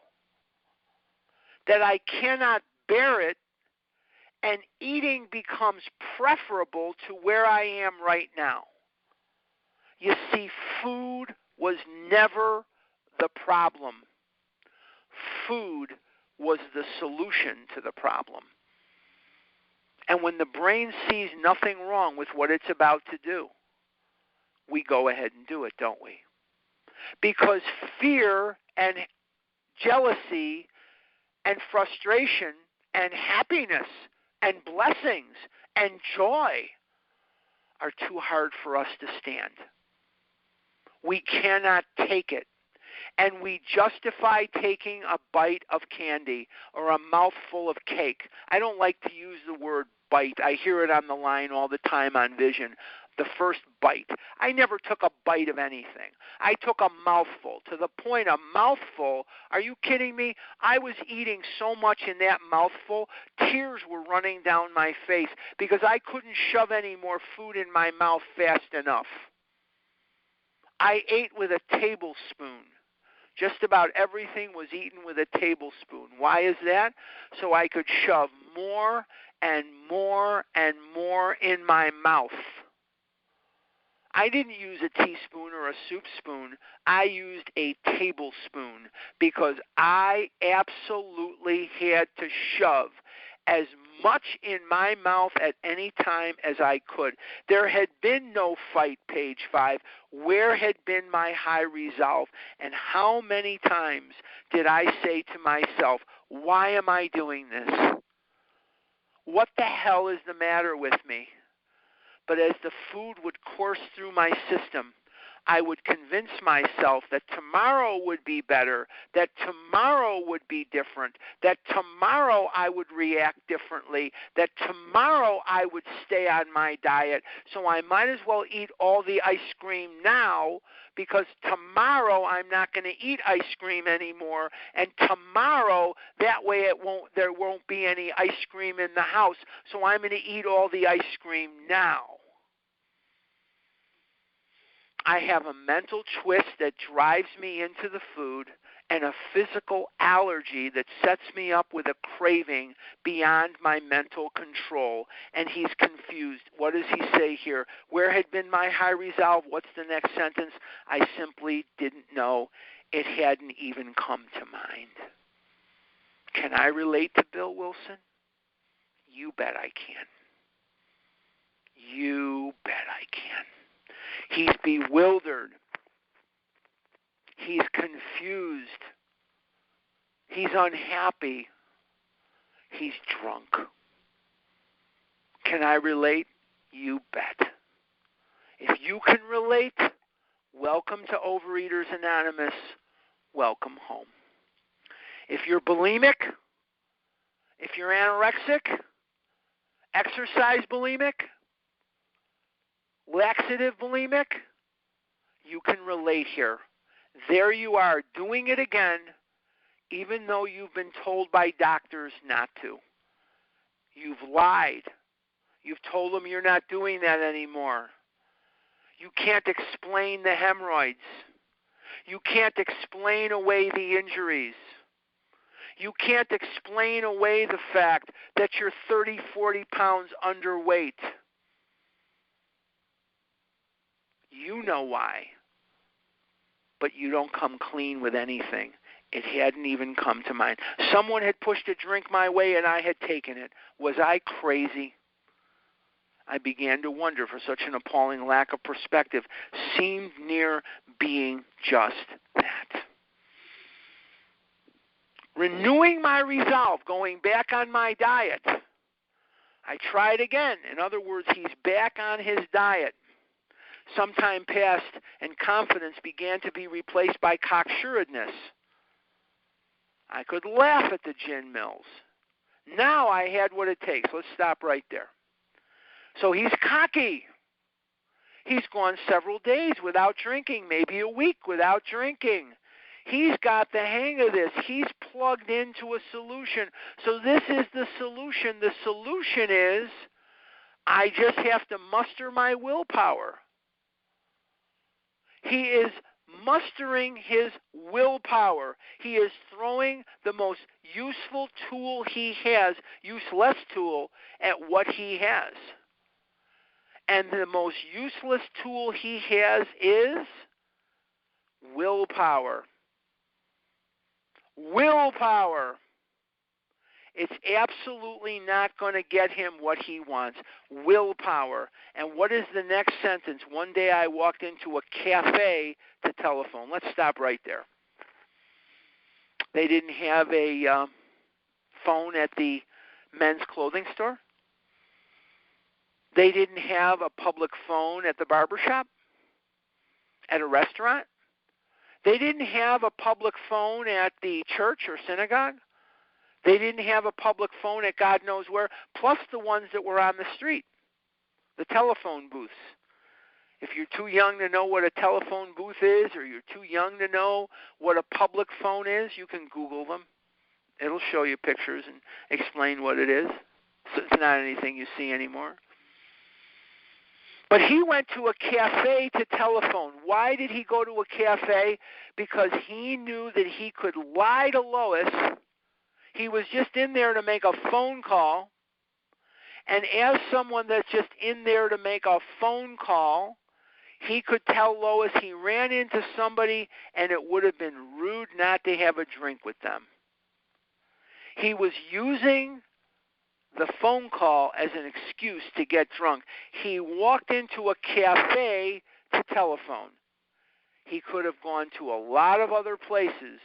that I cannot bear it, and eating becomes preferable to where I am right now. You see, food was never the problem, food was the solution to the problem. And when the brain sees nothing wrong with what it's about to do, we go ahead and do it, don't we? Because fear and jealousy and frustration and happiness and blessings and joy are too hard for us to stand. We cannot take it. And we justify taking a bite of candy or a mouthful of cake. I don't like to use the word bite. I hear it on the line all the time on Vision. The first bite. I never took a bite of anything. I took a mouthful. To the point, a mouthful. Are you kidding me? I was eating so much in that mouthful, tears were running down my face because I couldn't shove any more food in my mouth fast enough. I ate with a tablespoon. Just about everything was eaten with a tablespoon. Why is that? So I could shove more and more and more in my mouth. I didn't use a teaspoon or a soup spoon. I used a tablespoon because I absolutely had to shove as much in my mouth at any time as I could. There had been no fight, page five. Where had been my high resolve? And how many times did I say to myself, Why am I doing this? What the hell is the matter with me? But as the food would course through my system, I would convince myself that tomorrow would be better, that tomorrow would be different, that tomorrow I would react differently, that tomorrow I would stay on my diet. So I might as well eat all the ice cream now because tomorrow I'm not going to eat ice cream anymore and tomorrow that way it won't there won't be any ice cream in the house. So I'm going to eat all the ice cream now. I have a mental twist that drives me into the food and a physical allergy that sets me up with a craving beyond my mental control. And he's confused. What does he say here? Where had been my high resolve? What's the next sentence? I simply didn't know. It hadn't even come to mind. Can I relate to Bill Wilson? You bet I can. You bet I. He's bewildered. He's confused. He's unhappy. He's drunk. Can I relate? You bet. If you can relate, welcome to Overeaters Anonymous. Welcome home. If you're bulimic, if you're anorexic, exercise bulimic, laxative bulimic, you can relate here. There you are doing it again, even though you've been told by doctors not to. You've lied. You've told them you're not doing that anymore. You can't explain the hemorrhoids. You can't explain away the injuries. You can't explain away the fact that you're 30, 40 pounds underweight. You know why. But you don't come clean with anything. It hadn't even come to mind. Someone had pushed a drink my way and I had taken it. Was I crazy? I began to wonder, for such an appalling lack of perspective seemed near being just that. Renewing my resolve, going back on my diet. I tried again. In other words, he's back on his diet. Some time passed, and confidence began to be replaced by cocksuredness. I could laugh at the gin mills. Now I had what it takes. Let's stop right there. So he's cocky. He's gone several days without drinking, maybe a week without drinking. He's got the hang of this. He's plugged into a solution. So this is the solution. The solution is I just have to muster my willpower. He is mustering his willpower. He is throwing the most useful tool he has, useless tool, at what he has. And the most useless tool he has is willpower. Willpower. It's absolutely not going to get him what he wants. Willpower. And what is the next sentence? One day I walked into a cafe to telephone. Let's stop right there. They didn't have a uh, phone at the men's clothing store. They didn't have a public phone at the barber shop, at a restaurant. They didn't have a public phone at the church or synagogue. They didn't have a public phone at God knows where, plus the ones that were on the street, the telephone booths. If you're too young to know what a telephone booth is, or you're too young to know what a public phone is, you can Google them. It'll show you pictures and explain what it is. So it's not anything you see anymore. But he went to a cafe to telephone. Why did he go to a cafe? Because he knew that he could lie to Lois. He was just in there to make a phone call. And as someone that's just in there to make a phone call, he could tell Lois he ran into somebody and it would have been rude not to have a drink with them. He was using the phone call as an excuse to get drunk. He walked into a cafe to telephone. He could have gone to a lot of other places.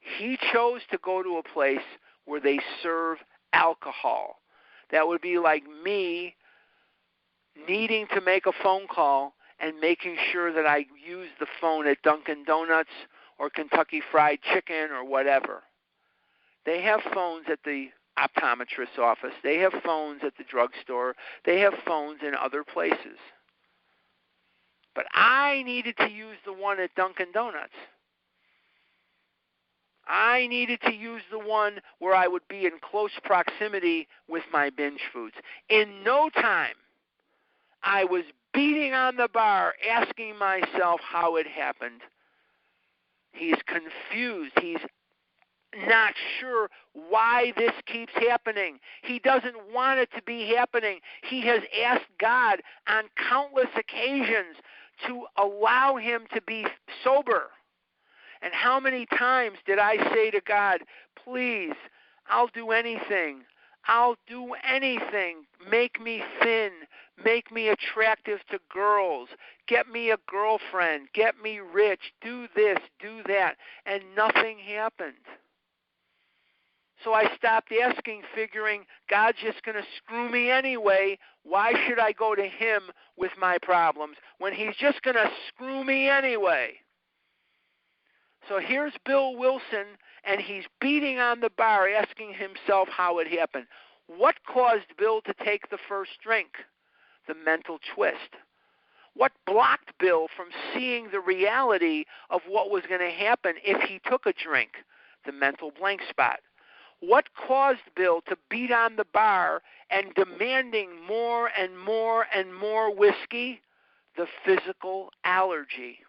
He chose to go to a place where they serve alcohol. That would be like me needing to make a phone call and making sure that I use the phone at Dunkin' Donuts or Kentucky Fried Chicken or whatever. They have phones at the optometrist's office. They have phones at the drugstore. They have phones in other places. But I needed to use the one at Dunkin' Donuts. I needed to use the one where I would be in close proximity with my binge foods. In no time, I was beating on the bar, asking myself how it happened. He's confused. He's not sure why this keeps happening. He doesn't want it to be happening. He has asked God on countless occasions to allow him to be sober. And how many times did I say to God, please, I'll do anything. I'll do anything. Make me thin. Make me attractive to girls. Get me a girlfriend. Get me rich. Do this, do that. And nothing happened. So I stopped asking, figuring God's just going to screw me anyway. Why should I go to Him with my problems when He's just going to screw me anyway? So here's Bill Wilson, and he's beating on the bar, asking himself how it happened. What caused Bill to take the first drink? The mental twist. What blocked Bill from seeing the reality of what was going to happen if he took a drink? The mental blank spot. What caused Bill to beat on the bar and demanding more and more and more whiskey? The physical allergy.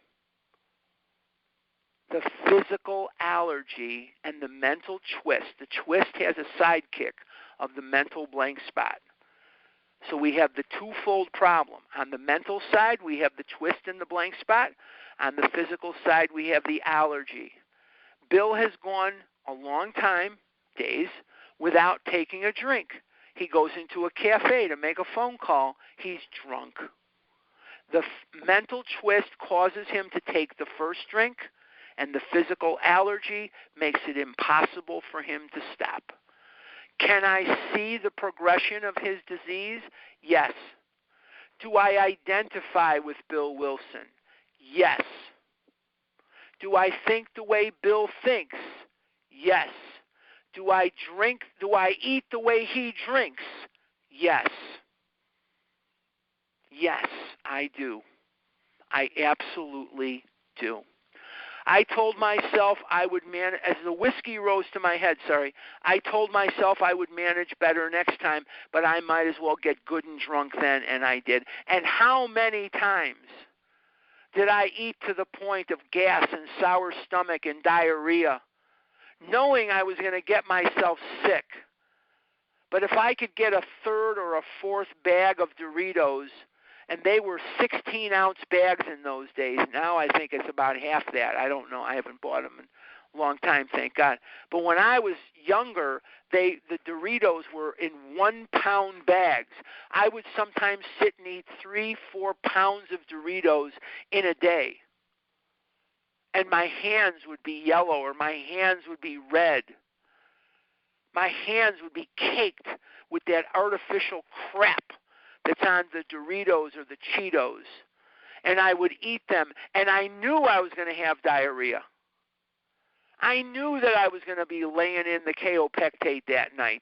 The physical allergy and the mental twist. The twist has a sidekick of the mental blank spot. So we have the twofold problem. On the mental side, we have the twist in the blank spot. On the physical side, we have the allergy. Bill has gone a long time, days, without taking a drink. He goes into a cafe to make a phone call. He's drunk. The f- mental twist causes him to take the first drink, and the physical allergy makes it impossible for him to stop. Can I see the progression of his disease? Yes. Do I identify with Bill Wilson? Yes. Do I think the way Bill thinks? Yes. Do I drink, do I eat the way he drinks? Yes. Yes, I do. I absolutely do. I told myself I would manage, as the whiskey rose to my head, sorry, I told myself I would manage better next time, but I might as well get good and drunk then, and I did. And how many times did I eat to the point of gas and sour stomach and diarrhea, knowing I was going to get myself sick? But if I could get a third or a fourth bag of Doritos, and they were 16 ounce bags in those days. Now I think it's about half that. I don't know. I haven't bought them in a long time, thank God. But when I was younger, they the Doritos were in one pound bags. I would sometimes sit and eat three, four pounds of Doritos in a day. And my hands would be yellow or my hands would be red. My hands would be caked with that artificial crap that's on the Doritos or the Cheetos. And I would eat them, and I knew I was going to have diarrhea. I knew that I was going to be laying in the kaopectate that night.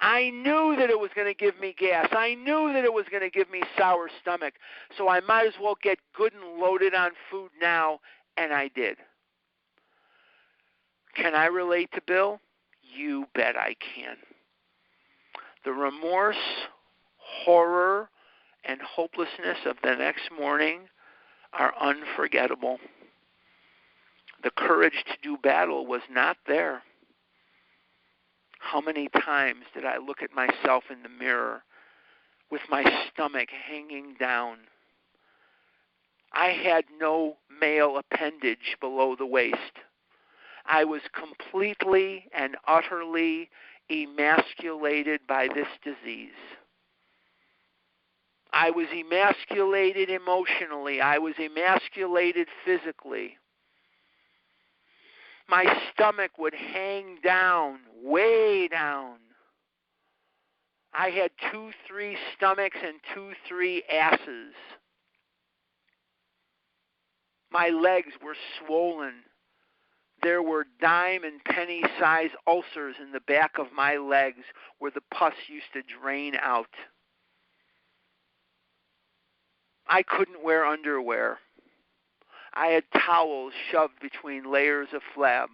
I knew that it was going to give me gas. I knew that it was going to give me sour stomach. So I might as well get good and loaded on food now, and I did. Can I relate to Bill? You bet I can. The remorse horror and hopelessness of the next morning are unforgettable. The courage to do battle was not there. How many times did I look at myself in the mirror with my stomach hanging down? I had no male appendage below the waist. I was completely and utterly emasculated by this disease. I was emasculated emotionally. I was emasculated physically. My stomach would hang down, way down. I had two, three stomachs and two, three asses. My legs were swollen. There were dime and penny size ulcers in the back of my legs where the pus used to drain out. I couldn't wear underwear. I had towels shoved between layers of flab.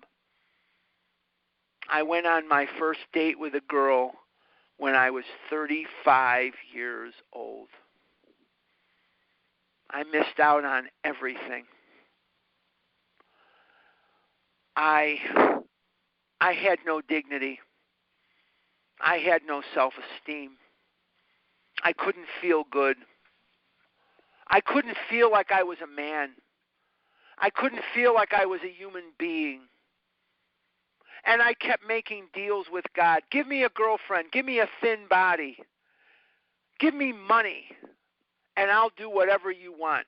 I went on my first date with a girl when I was 35 years old. I missed out on everything. I I had no dignity. I had no self-esteem. I couldn't feel good. I couldn't feel like I was a man. I couldn't feel like I was a human being. And I kept making deals with God. Give me a girlfriend. Give me a thin body. Give me money. And I'll do whatever you want.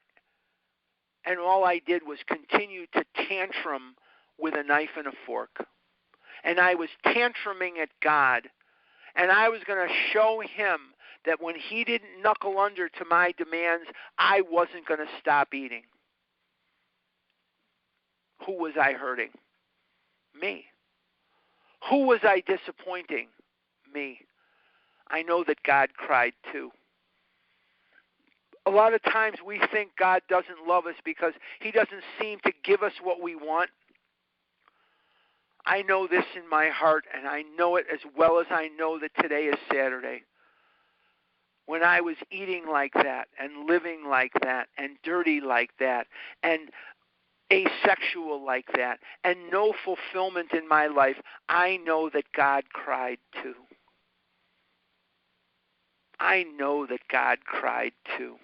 And all I did was continue to tantrum with a knife and a fork. And I was tantruming at God. And I was going to show him that when he didn't knuckle under to my demands, I wasn't going to stop eating. Who was I hurting? Me. Who was I disappointing? Me. I know that God cried too. a lot of times we think God doesn't love us because He doesn't seem to give us what we want. I know this in my heart, and I know it as well as I know that today is Saturday. When I was eating like that, and living like that, and dirty like that, and asexual like that, and no fulfillment in my life, I know that God cried too. I know that God cried too.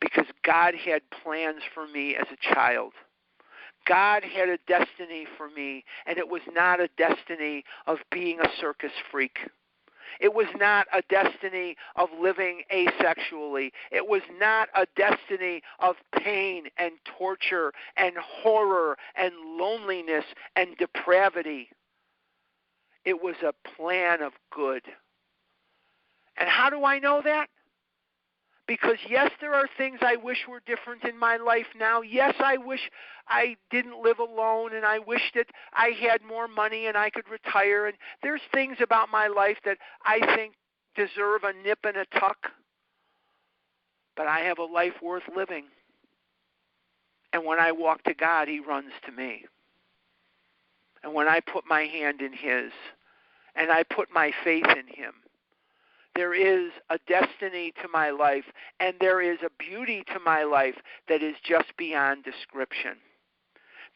Because God had plans for me as a child. God had a destiny for me, and it was not a destiny of being a circus freak. It was not a destiny of living asexually. It was not a destiny of pain and torture and horror and loneliness and depravity. It was a plan of good. And how do I know that? Because yes, there are things I wish were different in my life now. Yes, I wish I didn't live alone and I wish that I had more money and I could retire. And there's things about my life that I think deserve a nip and a tuck. But I have a life worth living. And when I walk to God, He runs to me. And when I put my hand in His and I put my faith in Him, there is a destiny to my life, and there is a beauty to my life that is just beyond description.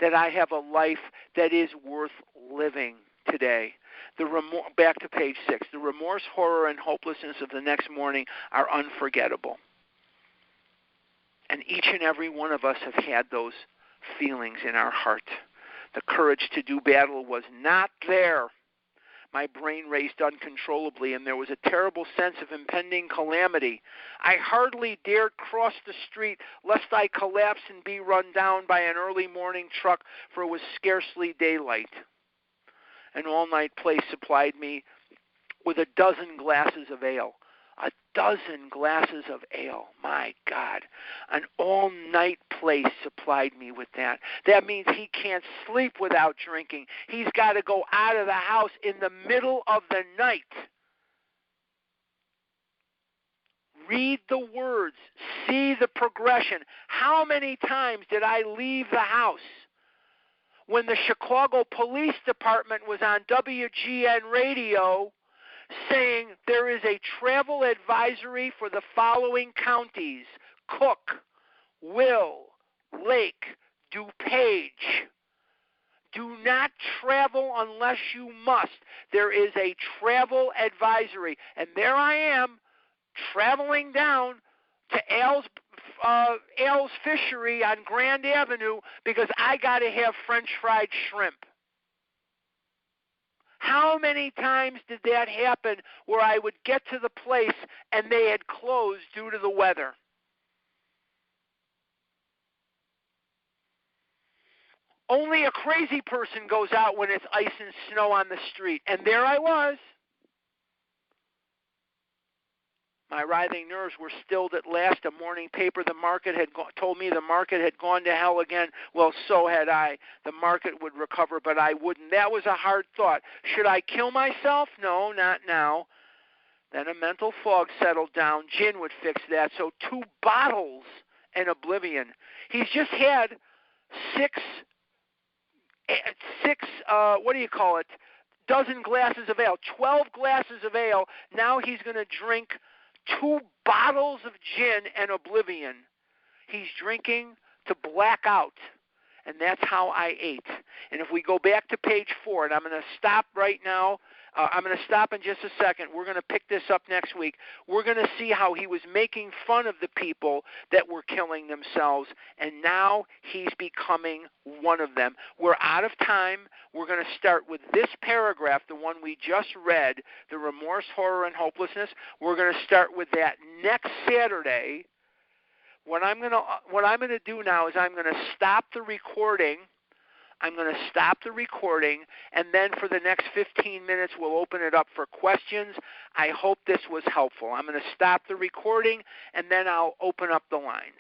That I have a life that is worth living today. The remor- back to page six. The remorse, horror, and hopelessness of the next morning are unforgettable. And each and every one of us have had those feelings in our heart. The courage to do battle was not there my brain raced uncontrollably, and there was a terrible sense of impending calamity. I hardly dared cross the street lest I collapse and be run down by an early morning truck, for it was scarcely daylight. An all night place supplied me with a dozen glasses of ale dozen glasses of ale. My God. An all night place supplied me with that. That means he can't sleep without drinking. He's got to go out of the house in the middle of the night. Read the words, see the progression. How many times did I leave the house? When the Chicago Police Department was on WGN radio saying there is a travel advisory for the following counties Cook, Will, Lake, DuPage. Do not travel unless you must. There is a travel advisory. And there I am traveling down to Al's, uh, Al's Fishery on Grand Avenue because I got to have French fried shrimp. How many times did that happen where I would get to the place and they had closed due to the weather? Only a crazy person goes out when it's ice and snow on the street. And there I was. My writhing nerves were stilled at last. A morning paper, the market had go- told me the market had gone to hell again. Well, so had I. The market would recover, but I wouldn't. That was a hard thought. Should I kill myself? No, not now. Then a mental fog settled down. Gin would fix that. So two bottles and oblivion. He's just had six, eh, six. Uh, what do you call it? Dozen glasses of ale. Twelve glasses of ale. Now he's going to drink two bottles of gin and oblivion. He's drinking to black out. And that's how I ate. And if we go back to page four, and I'm going to stop right now. Uh, I'm going to stop in just a second. We're going to pick this up next week. We're going to see how he was making fun of the people that were killing themselves, and now he's becoming one of them. We're out of time. We're going to start with this paragraph, the one we just read, the remorse, horror, and hopelessness. We're going to start with that next Saturday. What I'm going to what I'm going to do now is I'm going to stop the recording I'm going to stop the recording, and then for the next 15 minutes, we'll open it up for questions. I hope this was helpful. I'm going to stop the recording, and then I'll open up the lines.